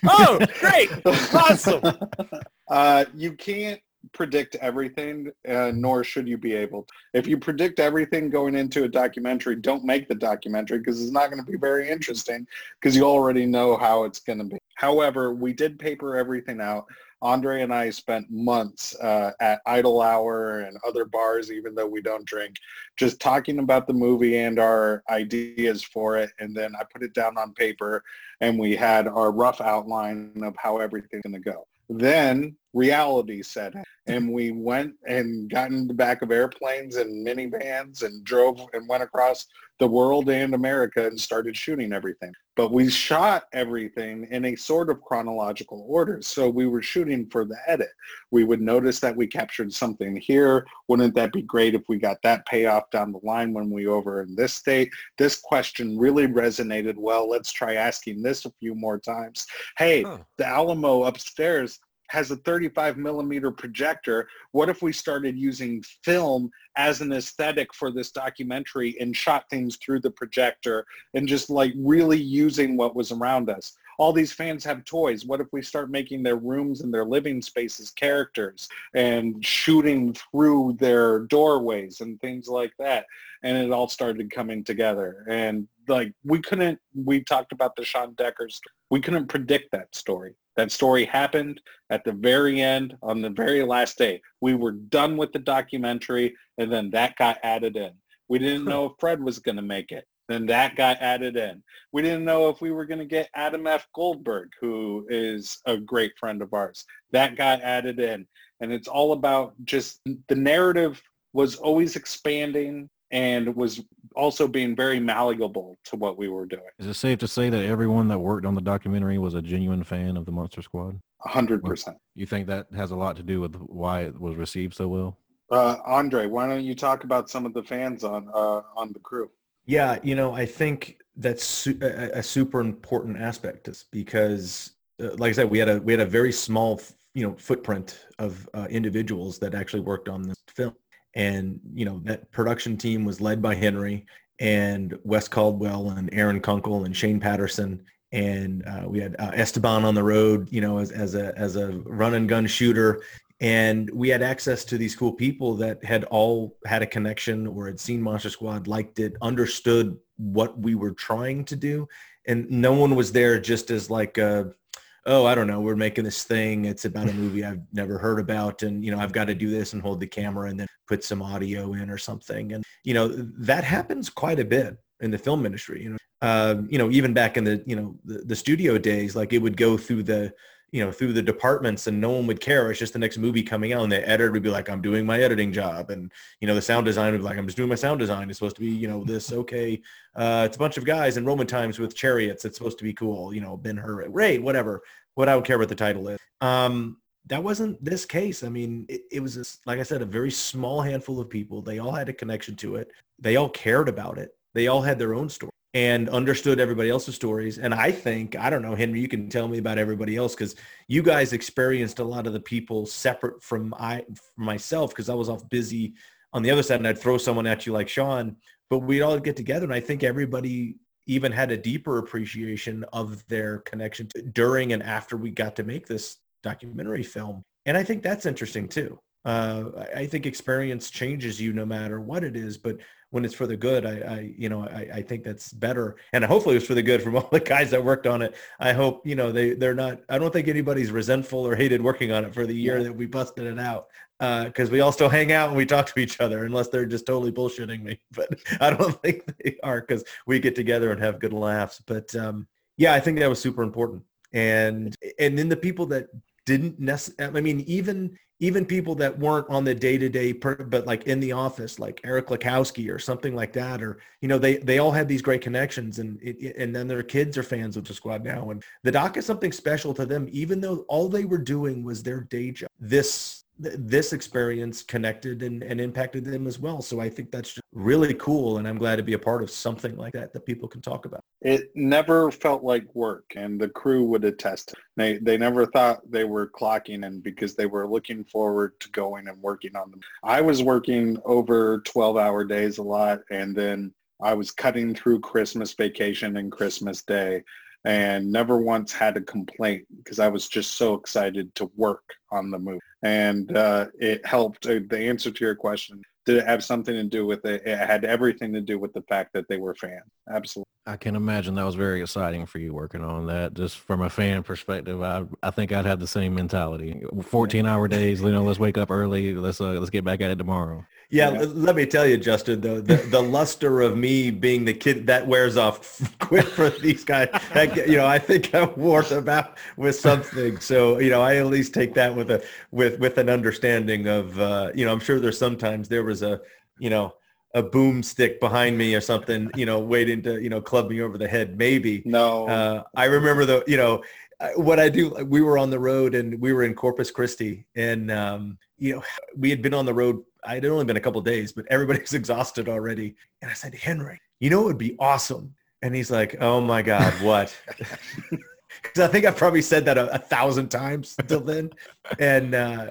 Oh, great. Awesome. Uh, you can't predict everything, uh, nor should you be able to. If you predict everything going into a documentary, don't make the documentary because it's not going to be very interesting because you already know how it's going to be. However, we did paper everything out. Andre and I spent months uh, at Idle Hour and other bars, even though we don't drink, just talking about the movie and our ideas for it. And then I put it down on paper and we had our rough outline of how everything's going to go. Then reality set in and we went and got in the back of airplanes and minivans and drove and went across the world and America and started shooting everything. But we shot everything in a sort of chronological order. So we were shooting for the edit. We would notice that we captured something here. Wouldn't that be great if we got that payoff down the line when we over in this state? This question really resonated well. Let's try asking this a few more times. Hey, Huh. the Alamo upstairs has a 35 millimeter projector. What if we started using film as an aesthetic for this documentary and shot things through the projector and just like really using what was around us? All these fans have toys. What if we start making their rooms and their living spaces characters and shooting through their doorways and things like that? And it all started coming together. And like we couldn't, we talked about the Sean Decker story. We couldn't predict that story. That story happened at the very end on the very last day. We were done with the documentary and then that got added in. We didn't know if Fred was going to make it. Then that got added in. We didn't know if we were going to get Adam F. Goldberg, who is a great friend of ours. That got added in. And it's all about just the narrative was always expanding and was also being very malleable to what we were doing. Is it safe to say that everyone that worked on the documentary was a genuine fan of the Monster Squad? A hundred percent. You think that has a lot to do with why it was received so well? Uh, Andre, why don't you talk about some of the fans on uh, on the crew? Yeah, you know, I think that's su- a, a super important aspect is because, uh, like I said, we had a we had a very small, you know, footprint of uh, individuals that actually worked on this film, and you know that production team was led by Henry and Wes Caldwell and Aaron Kunkel and Shane Patterson, and uh, we had uh, Esteban on the road, you know, as as a as a run and gun shooter, and we had access to these cool people that had all had a connection or had seen Monster Squad, liked it, understood what we were trying to do, and no one was there just as like, uh, oh, I don't know, we're making this thing. It's about a movie I've never heard about, and you know, I've got to do this and hold the camera and then put some audio in or something, and you know, that happens quite a bit in the film industry. You know, uh, you know, even back in the you know the, the studio days, like it would go through the you know, through the departments and no one would care. It's just the next movie coming out and the editor would be like, I'm doing my editing job. And, you know, the sound design would be like, I'm just doing my sound design. It's supposed to be, you know, this, okay. Uh, it's a bunch of guys in Roman times with chariots. It's supposed to be cool. You know, Ben Hur, Ray, whatever, what I don't care what the title is. Um, that wasn't this case. I mean, it, it was, this, like I said, a very small handful of people. They all had a connection to it. They all cared about it. They all had their own story and understood everybody else's stories. And I think, I don't know, Henry, you can tell me about everybody else because you guys experienced a lot of the people separate from I from myself because I was off busy on the other side and I'd throw someone at you like Sean. But we'd all get together and I think everybody even had a deeper appreciation of their connection to, during and after we got to make this documentary film. And I think that's interesting too. Uh, I think experience changes you no matter what it is, but when it's for the good, I, I you know, I, I think that's better. And hopefully it was for the good from all the guys that worked on it. I hope, you know, they, they're not, I don't think anybody's resentful or hated working on it for the year that we busted it out. Uh, cause we all still hang out and we talk to each other unless they're just totally bullshitting me, but I don't think they are cause we get together and have good laughs. But, um, yeah, I think that was super important. And, and then the people that didn't necessarily, I mean, even, even people that weren't on the day-to-day but like in the office like eric Lakowski or something like that or you know they they all had these great connections and it, and then their kids are fans of the squad now and the doc is something special to them even though all they were doing was their day job. This this experience connected and, and impacted them as well. So I think that's really cool. And I'm glad to be a part of something like that that people can talk about. It never felt like work and the crew would attest. They, they never thought they were clocking in because they were looking forward to going and working on them. I was working over 12 hour days a lot and then I was cutting through Christmas vacation and Christmas day and never once had a complaint because I was just so excited to work on the movie. And uh, it helped. Uh, the answer to your question, did it have something to do with it? It had everything to do with the fact that they were fans. Absolutely. I can imagine that was very exciting for you working on that. Just from a fan perspective, I I think I'd have the same mentality. 14 hour days, you know, let's wake up early. Let's uh, let's get back at it tomorrow. Yeah, yeah, let me tell you, Justin, the, the, the luster of me being the kid that wears off quick for these guys. you know, I think I wore them out with something. So, you know, I at least take that with a with with an understanding of, uh, you know, I'm sure there's sometimes there was a, you know, a boomstick behind me or something, you know, waiting to, you know, club me over the head. Maybe. No. Uh, I remember the, you know, what I do. We were on the road and we were in Corpus Christi, and um, you know, we had been on the road i had only been a couple days, but everybody's exhausted already. And I said, Henry, you know, it would be awesome. And he's like, oh my God, what? because I think I've probably said that a, a thousand times till then. and uh,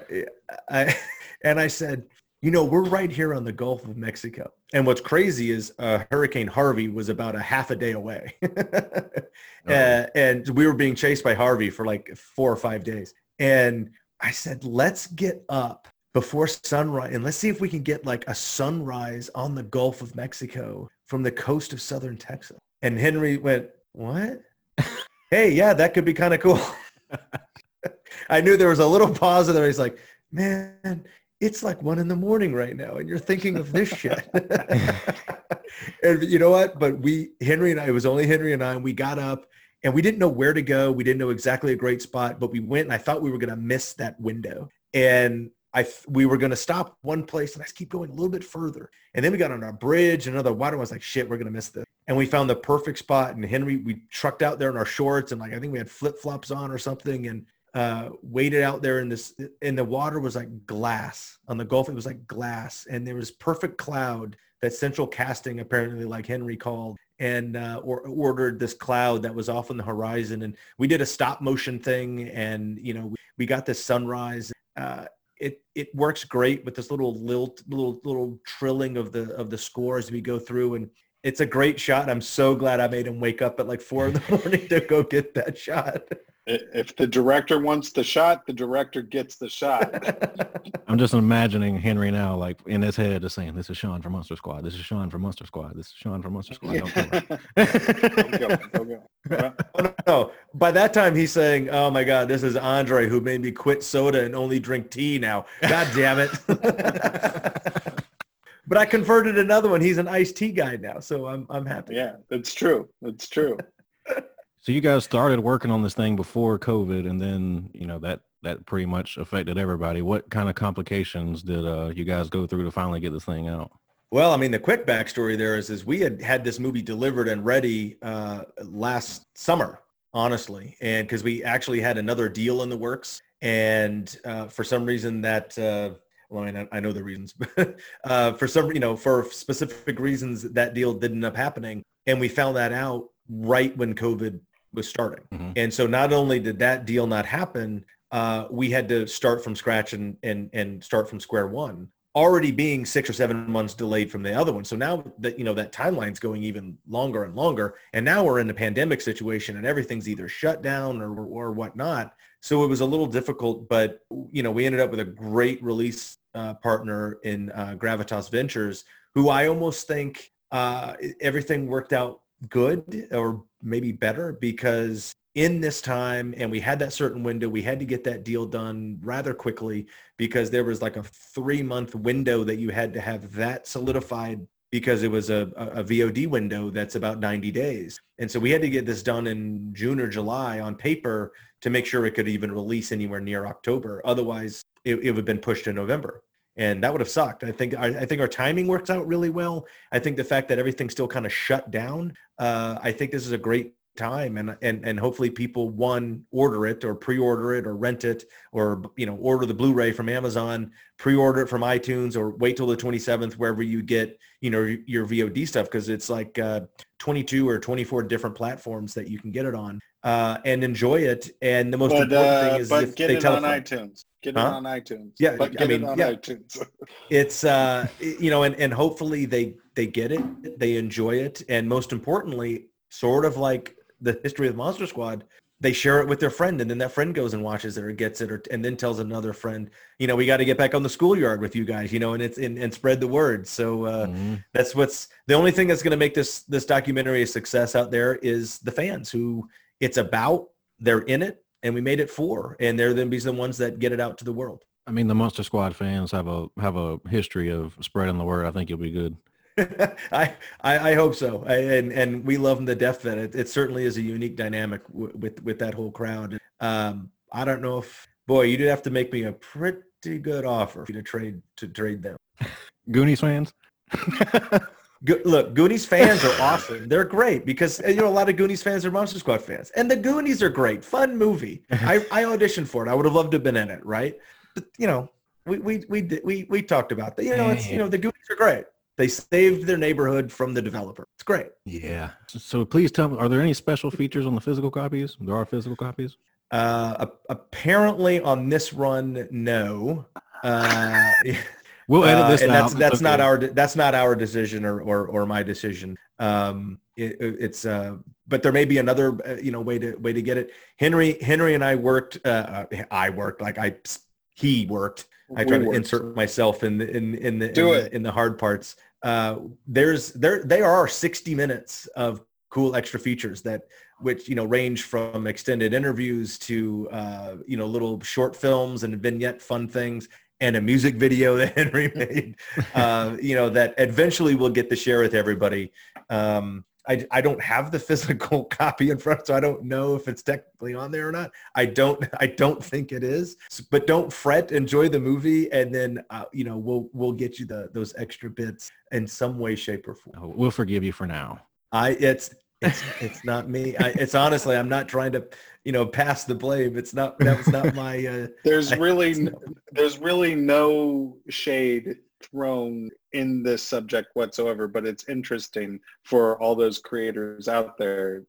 I and I said, you know, we're right here on the Gulf of Mexico. And what's crazy is uh, Hurricane Harvey was about a half a day away, uh, and we were being chased by Harvey for like four or five days. And I said, let's get up before sunrise and let's see if we can get like a sunrise on the Gulf of Mexico from the coast of southern Texas. And Henry went, what? hey, yeah, that could be kind of cool. I knew there was a little pause there. He's like, man, it's like one in the morning right now, and you're thinking of this shit. and you know what? But we, Henry and I, it was only Henry and I, and we got up and we didn't know where to go. We didn't know exactly a great spot, but we went and I thought we were going to miss that window. And I, we were going to stop one place and I keep going a little bit further. And then we got on our bridge, and another water. I was like, shit, we're going to miss this. And we found the perfect spot. And Henry, we trucked out there in our shorts and like, I think we had flip flops on or something. And uh, waited out there in this, and the water was like glass on the Gulf. It was like glass and there was perfect cloud that central casting apparently like Henry called and uh, or ordered this cloud that was off on the horizon. And we did a stop motion thing and, you know, we, we got this sunrise. Uh, it it works great with this little lilt, little little trilling of the of the score as we go through, and it's a great shot. I'm so glad I made him wake up at like four in the morning to go get that shot. If the director wants the shot, the director gets the shot. I'm just imagining Henry now, like in his head, just saying, "This is Sean from Monster Squad. This is Sean from Monster Squad. This is Sean from Monster Squad." Don't. Don't go, don't go. Oh, no, no. By that time, he's saying, "Oh my God, this is Andre who made me quit soda and only drink tea now. God damn it!" but I converted another one. He's an iced tea guy now, so I'm I'm happy. Yeah, that's true. That's true. So you guys started working on this thing before COVID, and then you know that that pretty much affected everybody. What kind of complications did uh, you guys go through to finally get this thing out? Well, I mean, the quick backstory there is, is we had had this movie delivered and ready uh, last summer, honestly, and because we actually had another deal in the works, and uh, for some reason that, uh, well, I mean, I, know the reasons, but uh, for some, you know, for specific reasons, that deal didn't end up happening, and we found that out right when COVID was starting, Mhm. and so not only did that deal not happen, uh, we had to start from scratch and and and start from square one already being six or seven months delayed from the other one. So now that, you know, that timeline's going even longer and longer. And now we're in the pandemic situation and everything's either shut down or, or whatnot. So it was a little difficult, but, you know, we ended up with a great release uh, partner in uh, Gravitas Ventures, who I almost think uh, everything worked out good or maybe better because in this time and we had that certain window we had to get that deal done rather quickly because there was like a three month window that you had to have that solidified because it was a, a, VOD window that's about 90 days. And so we had to get this done in June or July on paper to make sure it could even release anywhere near October. Otherwise, it, it would have been pushed to November. And that would have sucked. I think I, I think our timing works out really well. I think the fact that everything's still kind of shut down, uh, I think this is a great time and and and hopefully people one order it or pre-order it or rent it or you know order the blu-ray from amazon pre-order it from itunes or wait till the 27th wherever you get you know your vod stuff because it's like uh 22 or 24 different platforms that you can get it on uh and enjoy it and the most But, important uh, thing is but if get they it tell on iTunes. Get Huh? it on iTunes. Yeah, but I get mean, it on yeah. iTunes. it's uh you know and and hopefully they they get it they enjoy it and most importantly sort of like the history of monster squad they share it with their friend and then that friend goes and watches it or gets it or and then tells another friend you know we got to get back on the schoolyard with you guys you know and it's and, and spread the word so uh Mhm. that's what's the only thing that's going to make this this documentary a success out there is the fans who it's about they're in it and we made it for and they're then be the ones that get it out to the world I mean, the Monster Squad fans have a have a history of spreading the word. I think you'll be good. I, I I hope so, I, and and we love them to death. That it, it certainly is a unique dynamic w- with with that whole crowd. Um, I don't know if boy, you'd have to make me a pretty good offer to trade to trade them. Goonies fans. Go, look, Goonies fans are awesome. They're great because you know a lot of Goonies fans are Monster Squad fans, and the Goonies are great, fun movie. I, I auditioned for it. I would have loved to have been in it, right? But you know, we we we we we talked about that. You know, it's you know the Goonies are great. they saved their neighborhood from the developer. It's great. Yeah. So please tell me, are there any special features on the physical copies? There are physical copies. Uh, apparently on this run, no. Uh, We'll edit Uh, this and out. that's It's that's not our that's not our decision or or, or my decision. Um, it, it- it's uh, but there may be another uh, you know way to way to get it. Henry Henry and I worked. Uh, uh, I worked like I he worked. I We try to worked. insert myself in the in in the Do in, it. The, in the hard parts. Uh, there's there they are 60 minutes of cool extra features that which you know range from extended interviews to uh, you know little short films and vignette fun things and a music video that Henry made. uh, you know that eventually we'll get to share with everybody. Um, I, I don't have the physical copy in front, so I don't know if it's technically on there or not. I don't I don't think it is. But don't fret. Enjoy the movie, and then uh, you know we'll we'll get you the those extra bits in some way, shape, or form. Oh, We'll forgive you for now. I it's it's it's not me. I, it's honestly I'm not trying to you know pass the blame. It's not that was not my. Uh, There's I- really there's really no shade thrown in this subject whatsoever, but it's interesting for all those creators out there.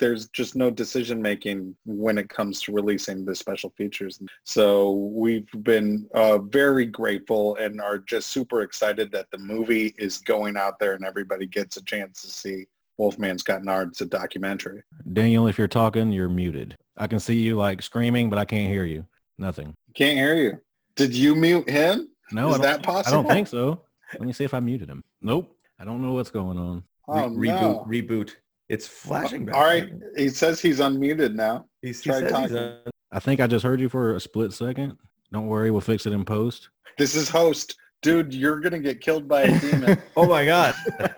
There's just no decision making when it comes to releasing the special features. So we've been uh, very grateful and are just super excited that the movie is going out there and everybody gets a chance to see Wolfman's Got Nards, a documentary. Daniel, if you're talking, you're muted. I can see you like screaming, but I can't hear you. Nothing. Can't hear you. Did you mute him? No, Is that possible? I don't think so. Let me see if I muted him. Nope. I don't know what's going on. Oh, re- reboot no. reboot. It's flashing back. All right. He says he's unmuted now. He's, he Try says he's talking. on- I think I just heard you for a split second. Don't worry, we'll fix it in post. This is host. Dude, you're going to get killed by a demon. Oh my god.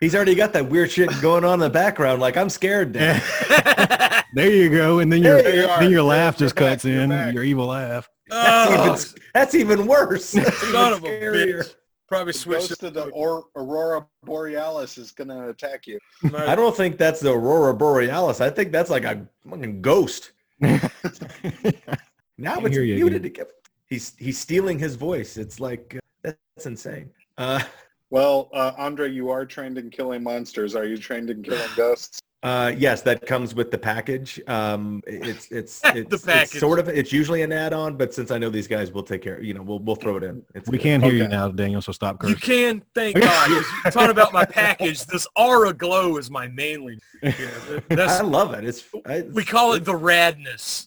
He's already got that weird shit going on in the background. Like I'm scared. Dan. there you go. And then your There you are. then your laugh you're just back. cuts You're in. back. Your evil laugh. That's, Oh, even, that's even worse. That's even son of a scarier. bitch. Probably The switched ghost of the or- Aurora Borealis is going to attack you. I don't think that's the Aurora Borealis. I think that's like a fucking ghost. Now it's you muted again. again. He's he's stealing his voice. It's like uh, that's insane. Uh, Well, uh, Andre, you are trained in killing monsters. Are you trained in killing ghosts? uh, yes, that comes with the package. Um, it's it's The it's, it's sort of it's usually an add-on, but since I know these guys, we'll take care. You know, we'll we'll throw it in. It's We good. can't hear you now, Daniel, so stop You can, thank God. 'cause You're talking about my package. This aura glow is my mainly. Yeah, I that's, love it. It's I, we call it the radness.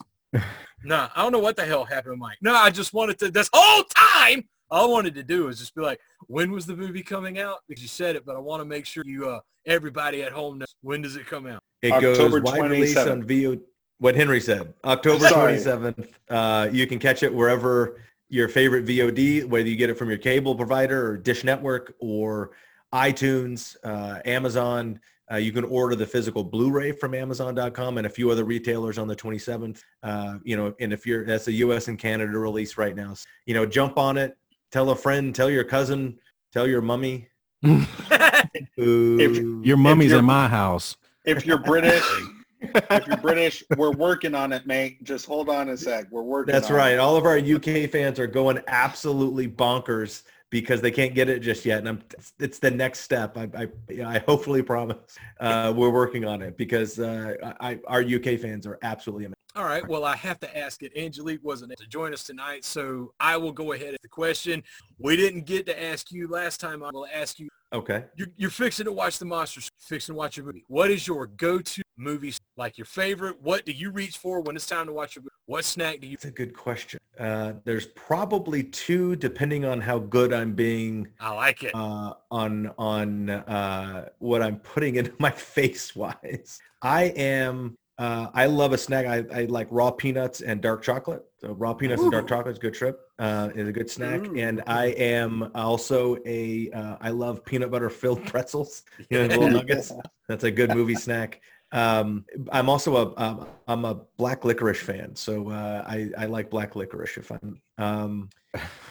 No, I don't know what the hell happened, Mike. No, I just wanted to. This whole time, all I wanted to do is just be like, when was the movie coming out? Because you said it, but I want to make sure you, uh, everybody at home knows when does it come out. It October goes wide release 27th. on VO. What Henry said, October 27th. Uh, you can catch it wherever your favorite VOD, whether you get it from your cable provider or Dish Network or iTunes, uh, Amazon. Uh, you can order the physical Blu-ray from Amazon.com and a few other retailers on the 27th. Uh, you know, and if you're that's a U.S. and Canada release right now, So, you know, jump on it. Tell a friend. Tell your cousin. Tell your mummy. Who, Your mummy's in my house. If you're British, if you're British, we're working on it, mate. Just hold on a sec. We're working. That's on right. It. All of our UK fans are going absolutely bonkers because they can't get it just yet, and I'm, it's the next step. I, I, I hopefully promise uh, we're working on it because uh, I, our UK fans are absolutely amazing. All right. Well, I have to ask it. Angelique wasn't able to join us tonight, so I will go ahead with the question. We didn't get to ask you last time. I will ask you. Okay. You're, you're fixing to watch the monsters. Fixing to watch a movie. What is your go-to movie? Like your favorite? What do you reach for when it's time to watch a movie? What snack do you? It's a good question. Uh, there's probably two, depending on how good I'm being I like it. uh, on on uh, what I'm putting into my face wise. I am. Uh, I love a snack. I, I like raw peanuts and dark chocolate. So raw peanuts and dark chocolate is a good trip. Uh, is a good snack. And I am also a. Uh, I love peanut butter filled pretzels. You know, little nuggets. That's a good movie snack. Um, I'm also a um, I'm a black licorice fan, so uh, I I like black licorice. If I'm, um,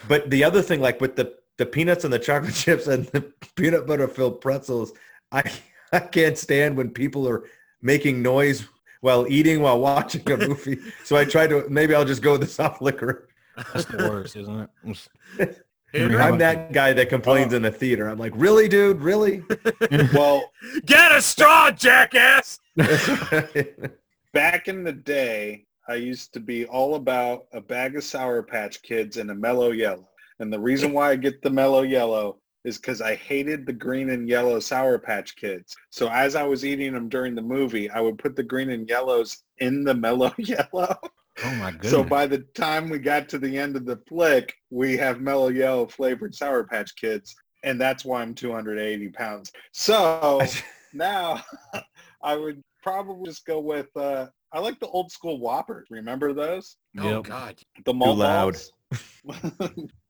but the other thing, like with the the peanuts and the chocolate chips and the peanut butter filled pretzels, I I can't stand when people are making noise while eating while watching a movie. so I tried to maybe I'll just go with the soft liquor. That's the worst, isn't it? Henry, Henry? how I'm that guy that complains oh. in the theater. I'm like, really, dude, really? Well, Get a straw, jackass! back in the day, I used to be all about a bag of Sour Patch Kids and a Mello Yello. And the reason why I get the Mello Yello is because I hated the green and yellow Sour Patch Kids. So as I was eating them during the movie, I would put the green and yellows in the mellow yellow. Oh my goodness. So by the time we got to the end of the flick, we have Mello Yello flavored Sour Patch Kids. And that's why I'm 280 pounds. So now I would probably just go with, uh, I like the old school Whoppers. Remember those? Oh Yep. God. The malt loud.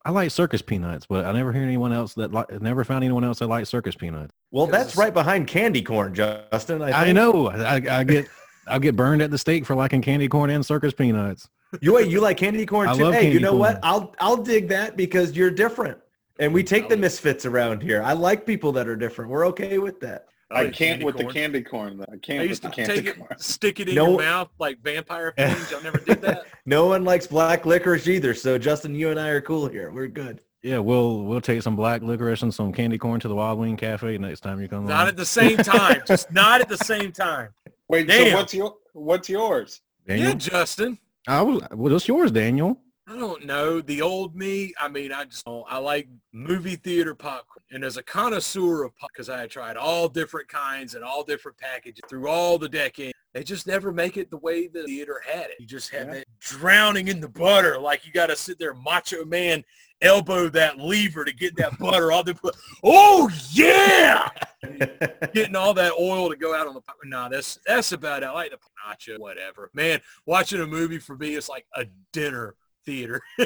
Balls? I like circus peanuts, but I never hear anyone else that like. Never found anyone else that likes circus peanuts. well, that's right behind candy corn, Justin. I, I, know. I, I get I get burned at the stake for liking candy corn and circus peanuts. You wait, you like candy corn I too? love Hey, you know corn. what? I'll I'll dig that because you're different. And we take the misfits around here. I like people that are different. We're okay with that. I like can't with corn. the candy corn though. I I can't with used the to candy take it, stick it in No- your mouth like vampire things. Y'all never did that. No one likes black licorice either. So Justin, you and I are cool here. We're good. Yeah, we'll we'll take some black licorice and some candy corn to the Wild Wing Cafe next time you come. Not on. at the same time. Just not at the same time. Wait, Damn. so what's your what's yours? Daniel? Yeah, Justin. I was. What's yours, Daniel? I don't know. The old me, I mean, I just I like movie theater popcorn. And as a connoisseur of pop, because I tried all different kinds and all different packages through all the decades, they just never make it the way the theater had it. You just have Yeah. that drowning in the butter. Like you got to sit there, macho man, elbow that lever to get that butter all the Oh, yeah! getting all that oil to go out on the no that's that's about it i like the nacho whatever man watching a movie for me is like a dinner theater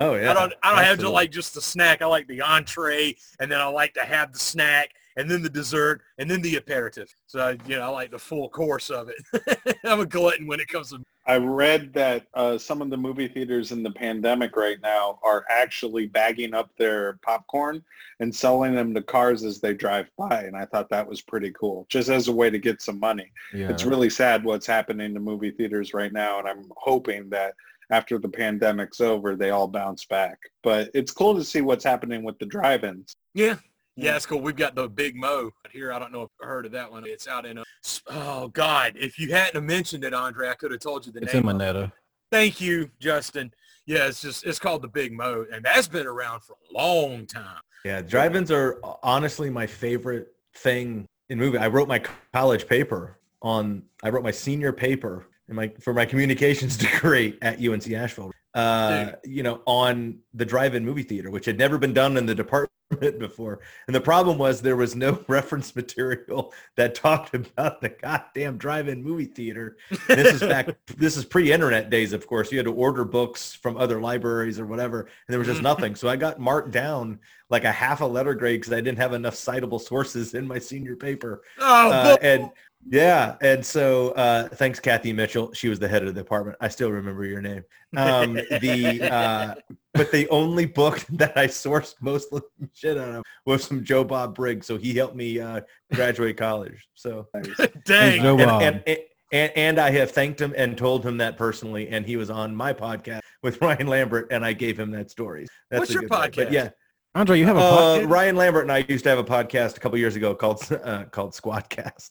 Oh yeah. i don't i don't have to like just the snack i like the entree and then i like to have the snack and then the dessert and then the aperitif so I, you know i like the full course of it i'm a glutton when it comes to I read that uh, some of the movie theaters in the pandemic right now are actually bagging up their popcorn and selling them to cars as they drive by, and I thought that was pretty cool, just as a way to get some money. Yeah. It's really sad what's happening to movie theaters right now, and I'm hoping that after the pandemic's over, they all bounce back. But it's cool to see what's happening with the drive-ins. Yeah. Yeah, it's cool. We've got the Big Mo here. I don't know if you heard of that one. It's out in, uh, oh God, if you hadn't mentioned it, Andre, I could have told you the it's name. in of it. Monetta. Thank you, Justin. Yeah, it's just, it's called the Big Mo and that's been around for a long time. Yeah, drive-ins are honestly my favorite thing in movie. I wrote my college paper on. I wrote my senior paper in my for my communications degree at UNC Asheville. Uh, you know, on the drive-in movie theater, which had never been done in the department before. And the problem was there was no reference material that talked about the goddamn drive-in movie theater. This is back. this is pre-internet days, of course. You had to order books from other libraries or whatever, and there was just nothing. So I got marked down like a half a letter grade because I didn't have enough citable sources in my senior paper. Oh, Uh, and yeah, and so uh, thanks, Kathy Mitchell. She was the head of the department. I still remember your name. Um, the uh, but the only book that I sourced most of the shit out of was from Joe Bob Briggs. So he helped me uh, graduate college. So dang. And, and, and, and, and I have thanked him and told him that personally, and he was on my podcast with Ryan Lambert, and I gave him that story. That's What's a your good podcast? yeah, Andre, you have a uh, podcast? Ryan Lambert and I used to have a podcast a couple years ago called uh, called Squadcast.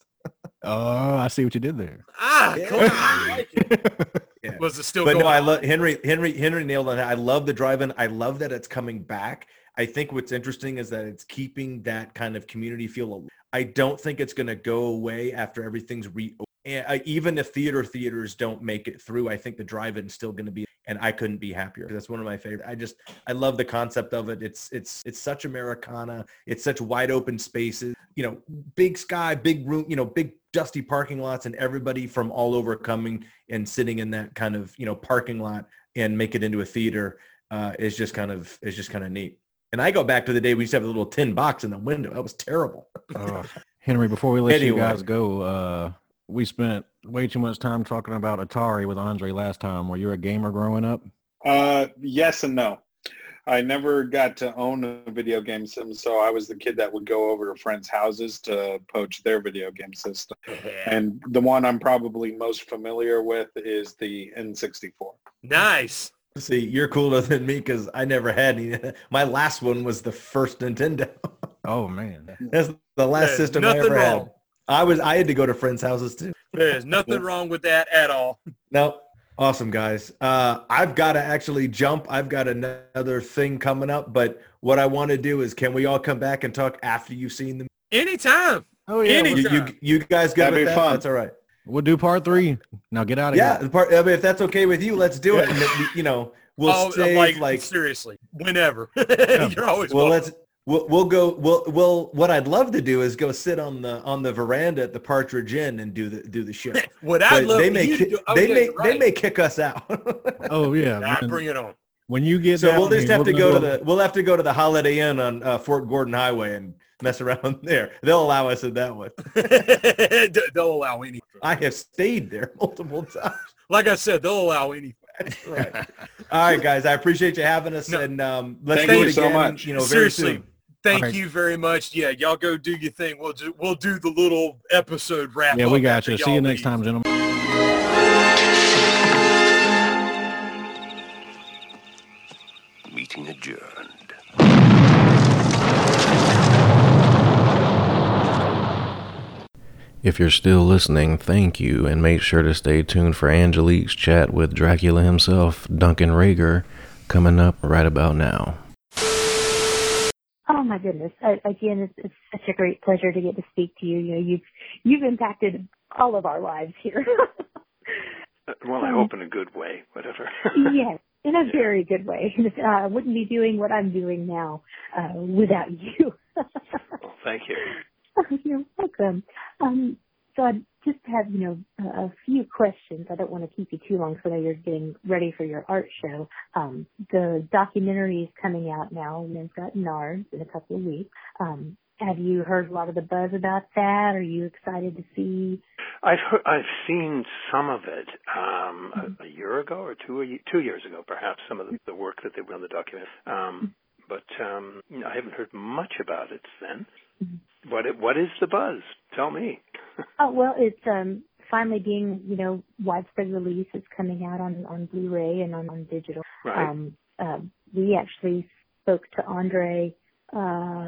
Oh, I see what you did there. Ah, Yeah. cool. I like. Yeah. Was it still but going no, I love Henry. Henry. Henry nailed on that. I love the drive-in. I love that it's coming back. I think what's interesting is that it's keeping that kind of community feel. al- I don't think it's going to go away after everything's re. Even if theater theaters don't make it through, I think the drive-in is still going to be. And I couldn't be happier. That's one of my favorite. I just I love the concept of it. It's it's it's such Americana. It's such wide open spaces. You know, big sky, big room. You know, big dusty parking lots, and everybody from all over coming and sitting in that kind of you know parking lot and make it into a theater uh, is just kind of is just kind of neat. And I go back to the day we used to have a little tin box in the window. That was terrible. Uh, Henry, before we let Anyway. you guys go, uh, we spent way too much time talking about Atari with Andre last time. Were you a gamer growing up? Uh, yes and no. I never got to own a video game system, so I was the kid that would go over to friends' houses to poach their video game system. And the one I'm probably most familiar with is the N64. Nice. See, you're cooler than me because I never had any. My last one was the first Nintendo. Oh man. That's the last There's system I ever wrong. had. I was I had to go to friends' houses too. There's nothing wrong with that at all. No, awesome guys. Uh, I've got to actually jump. I've got another thing coming up, but what I want to do is, can we all come back and talk after you've seen them? Anytime. Oh yeah. Any- You, you, Anytime. you guys good That'd be that? fun. That's all right. We'll do part three. Now get out of here. Yeah, here. the part. I mean, if that's okay with you, let's do it. And you know, we'll oh, stay like, like, seriously, whenever. You're always well, welcome. let's. We'll, we'll go. We'll, we'll. What I'd love to do is go sit on the on the veranda at the Partridge Inn and do the do the show. What I But love they for may you to ki- do- oh, they yeah, may you're they right. may kick us out. Oh yeah. I bring it on. when you get so we'll just here, have to we're go to the we'll have to go to the Holiday Inn on uh, Fort Gordon Highway and mess around there. They'll allow us in that one. they'll allow anything. I have stayed there multiple times. Like I said, they'll allow anything. Right. All right, guys. I appreciate you having us, No. and um, let's Thank do you it so again. much. You know, very Seriously. soon. Thank All right. you very much. Yeah, y'all go do your thing. We'll do we'll do the little episode wrap. Yeah, we got you. See y'all you next leave. time, gentlemen. Meeting adjourned. If you're still listening, thank you, and make sure to stay tuned for Angelique's chat with Dracula himself, Duncan Regehr, coming up right about now. Oh my goodness! I, again, it's, it's such a great pleasure to get to speak to you. You know, you've you've impacted all of our lives here. Well, I hope in a good way, whatever. yes, in a very good way. Uh, I wouldn't be doing what I'm doing now uh, without you. well, thank you. You're welcome. Um, so I just have, you know, a, a few questions. I don't want to keep you too long because I know you're getting ready for your art show. Um, the documentary is coming out now, and it's got Nards in a couple of weeks. Um, have you heard a lot of the buzz about that? Are you excited to see? I've heard, I've seen some of it um, a, a year ago or two two years ago, perhaps. Some of the, the work that they were on the document, um, but um, I haven't heard much about it then. What what is the buzz? Tell me. Oh well, it's um finally being you know widespread release. It's coming out on on Blu-ray and on, on digital. Right. Um, uh, we actually spoke to Andre uh,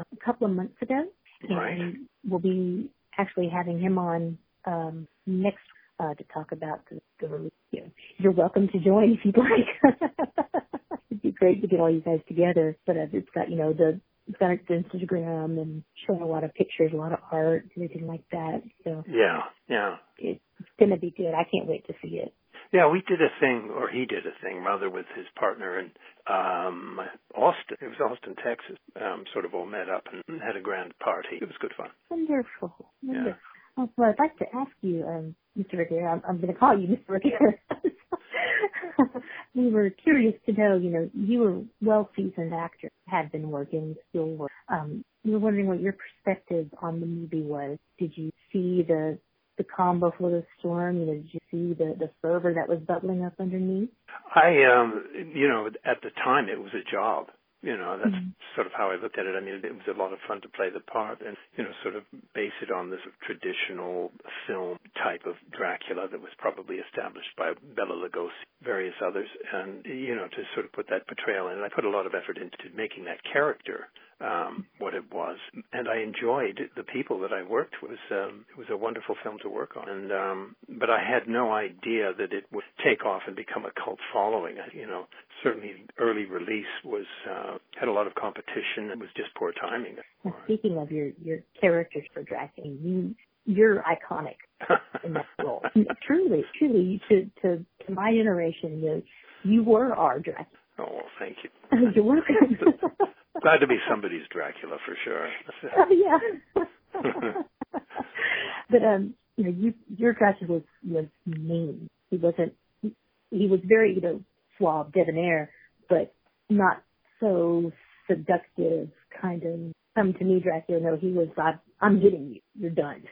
a couple of months ago, Right. and we'll be actually having him on um, next uh, to talk about the, the release. You know, You're welcome to join if you'd like. It'd be great to get all you guys together. But uh, it's got you know the it's got Instagram and showing a lot of pictures, a lot of art, everything like that. So Yeah, yeah. it's going to be good. I can't wait to see it. Yeah, we did a thing, or he did a thing, rather, with his partner in um, Austin. It was Austin, Texas. Um, sort of all met up and had a grand party. It was good fun. Wonderful. Yeah. Wonderful. Oh, well, I'd like to ask you, um, Mr. Regehr, I'm, I'm going to call you Mr. Regehr. we were curious to know, you know, you were well-seasoned actor, had been working, still work. Um, we were wondering what your perspective on the movie was. Did you see the the calm before the storm? You know, did you see the the fervor that was bubbling up underneath? I, um, you know, at the time it was a job. You know, that's Mhm. sort of how I looked at it. I mean, it was a lot of fun to play the part and, you know, sort of base it on this traditional film type of Dracula that was probably established by Bela Lugosi, various others, and, you know, to sort of put that portrayal in. And I put a lot of effort into making that character um, what it was, and I enjoyed the people that I worked with. It was, um, it was a wonderful film to work on, and um, but I had no idea that it would take off and become a cult following. I, you know, certainly early release was uh, had a lot of competition. It was just poor timing. Well, speaking of your your characters for Dracula, you you're iconic in that role. truly, truly, to to to my generation, you you were our Dracula. oh well, thank you. You're welcome. Glad to be somebody's Dracula for sure. oh, yeah. but um, you know, you your Dracula was was mean. He wasn't. He, he was very you know suave, debonair, but not so seductive. Kind of come to me, Dracula. No, he was. I, I'm getting you. You're done.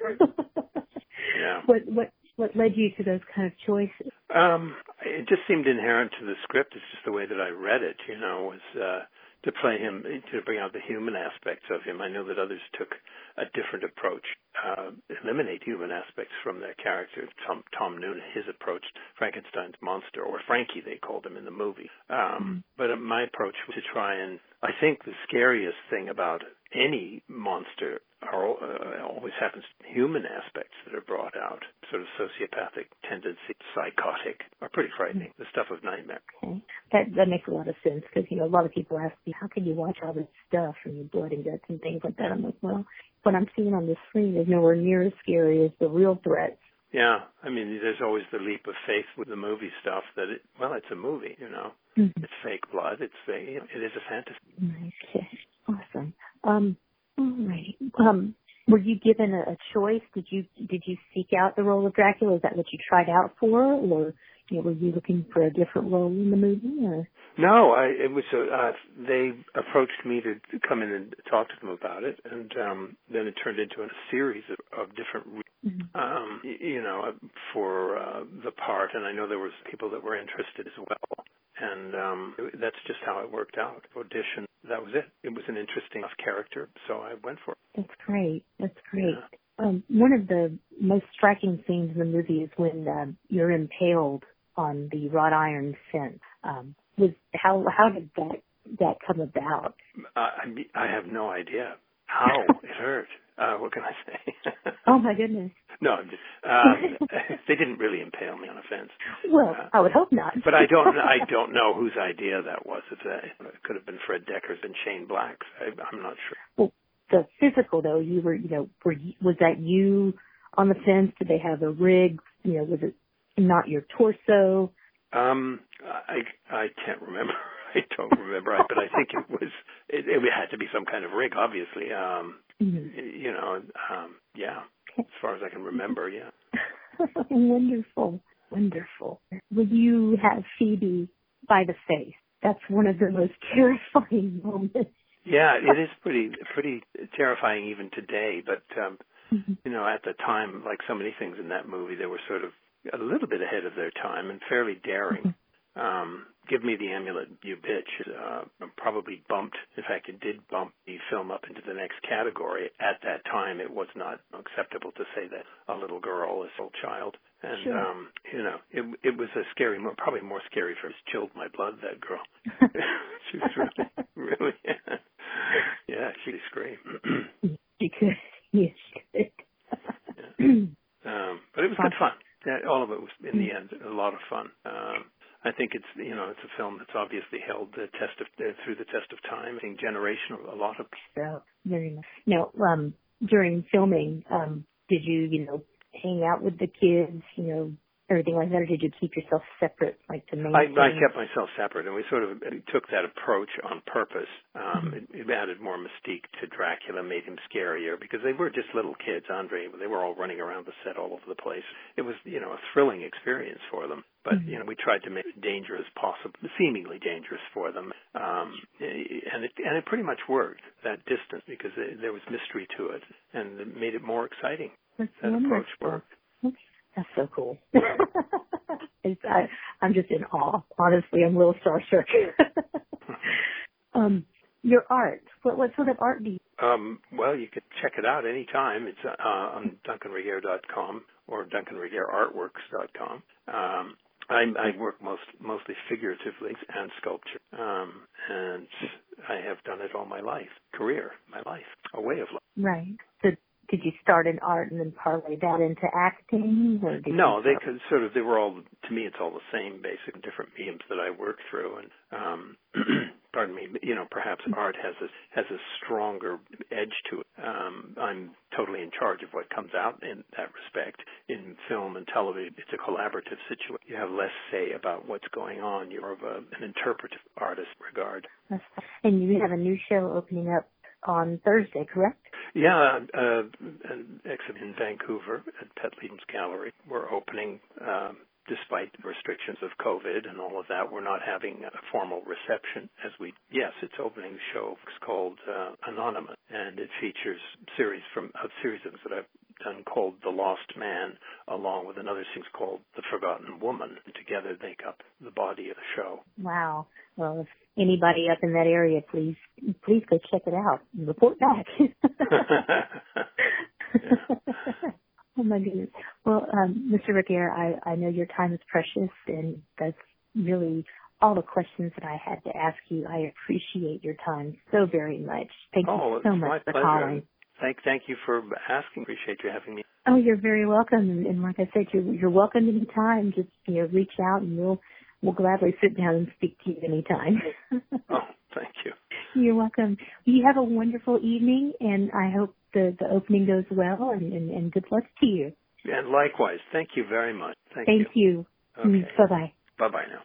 yeah. what what what led you to those kind of choices? Um, it just seemed inherent to the script. It's just the way that I read it. You know, was uh, to play him to bring out the human aspects of him. I know that others took a different approach. Uh, eliminate human aspects from their character. Tom, Tom Noonan, his approach, Frankenstein's monster, or Frankie, they called him in the movie. Um, but my approach was to try and, I think the scariest thing about any monster are, uh, always happens human aspects that are brought out, sort of sociopathic tendency, psychotic, are pretty frightening. The stuff of nightmare. Okay. That that makes a lot of sense because you know a lot of people ask me how can you watch all this stuff and your blood and guts and things like that. I'm like, well, what I'm seeing on the screen is nowhere near as scary as the real threats. Yeah, I mean, there's always the leap of faith with the movie stuff that it, well, it's a movie, you know, Mhm. it's fake blood, it's fake, it is a fantasy. Okay, awesome. Um, all right. Um, were you given a, a choice? Did you did you seek out the role of Dracula? Is that what you tried out for, or you know, were you looking for a different role in the movie? Or No, I it was a, uh, they approached me to come in and talk to them about it, and um, then it turned into a series of, of different, re- um, you know, for uh, the part. And I know there was people that were interested as well, and um, it- that's just how it worked out. Audition, that was it. It was an interesting enough character, so I went for it. That's great. That's great. Um, one of the most striking scenes in the movie is when um, you're impaled on the wrought iron fence. Um, was how how did that that come about? Uh, I I have no idea how it hurt. Uh, what can I say? Oh my goodness. no, just, um, they didn't really impale me on a fence. Well, Uh, I would hope not. But I don't, I don't know whose idea that was. If that it could have been Fred Dekker's and Shane Black's, I, I'm not sure. Well, the physical though, you were, you know, were you, was that you on the fence? Did they have a rig? You know, was it not your torso? Um, I, I can't remember. I don't remember, I, but I think it was. It, it had to be some kind of rig, obviously. Um, Mhm. you know, um, yeah. As far as I can remember, yeah. wonderful, wonderful. Would you have Phoebe by the face? That's one of the most terrifying moments. Yeah, it is pretty pretty terrifying even today. But um, Mhm. you know, at the time, like so many things in that movie, they were sort of a little bit ahead of their time and fairly daring. Um, Give Me the Amulet, You Bitch uh, probably bumped, in fact, it did bump the film up into the next category. At that time, it was not acceptable to say that a little girl is a child. And, Sure. um, you know, it, it was a scary, probably more scary for chilled my blood, that girl. she was really, really, yeah, she could scream. She could. Yes, she could. Um, but it was good fun. Yeah, it was in the end a lot of fun. Um, I think it's you know it's a film that's obviously held the test of uh, through the test of time. I think generational. A lot of so very much. Now, um, during filming, um, did you, you know, hang out with the kids, you know, everything like that, or did you keep yourself separate, like to I, maintain? I kept myself separate, and we sort of uh, took that approach on purpose. Um, mm-hmm. it, it added more mystique to Dracula, made him scarier because they were just little kids. Andre, they were all running around the set all over the place. It was, you know, a thrilling experience for them. But mm-hmm. you know, we tried to make it dangerous possible, seemingly dangerous for them, um, eh, and it and it pretty much worked that distance because it, there was mystery to it, and it made it more exciting. That's That approach worked. That's so cool. it's, I, I'm just in awe. Honestly, I'm a little starstruck. um, your art. What what sort of art do you? Um, well, you can check it out anytime. It's uh, on DuncanRegehr.com or DuncanRegehrArtworks.com. Um, I, I work most mostly figuratively and sculpture, um, and I have done it all my life, career, my life, a way of life. Right. So did you start in art and then parlay that into acting, or did No, they could sort of they were all to me it's all the same basic different mediums that I work through and um pardon me you know perhaps art has a has a stronger edge to it. Um I'm totally in charge of what comes out in that respect. In film and television it's a collaborative situation. You have less say about what's going on. You're of a, an interpretive artist regard. And you have a new show opening up on Thursday, correct? Yeah, uh, an exhibit in Vancouver at Petley Jones Gallery. We're opening, um, despite restrictions of COVID and all of that. We're not having a formal reception as we. Yes, it's opening show. It's called uh, Anonymous, and it features series from a series of that I've done called The Lost Man, along with another series called The Forgotten Woman. Together they make up the body of the show. Wow. Well, if anybody up in that area, please please go check it out and report back. Oh my goodness. Well, um, Mr. Regehr, I, I know your time is precious and that's really all the questions that I had to ask you. I appreciate your time so very much. Thank oh, you so much for pleasure. calling. Thank, thank you for asking. Appreciate you having me. Oh, you're very welcome. And, like I said, you're, you're welcome anytime. Just, you know, reach out and we'll, we'll gladly sit down and speak to you anytime. oh, thank you. You're welcome. You have a wonderful evening and I hope the, the opening goes well and, and, and good luck to you. And likewise, thank you very much. Thank, Thank you. you. Okay. Bye bye. Bye bye now.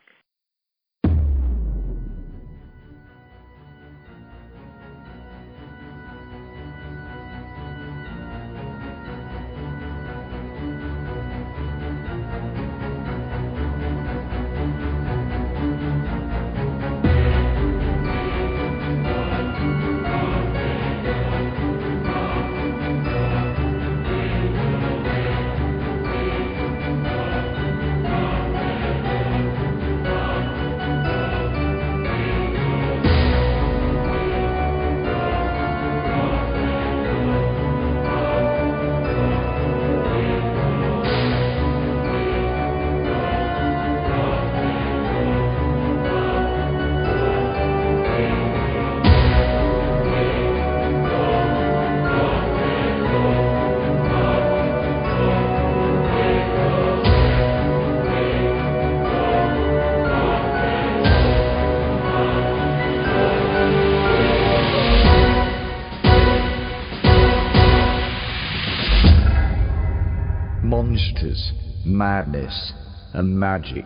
Madness, and magic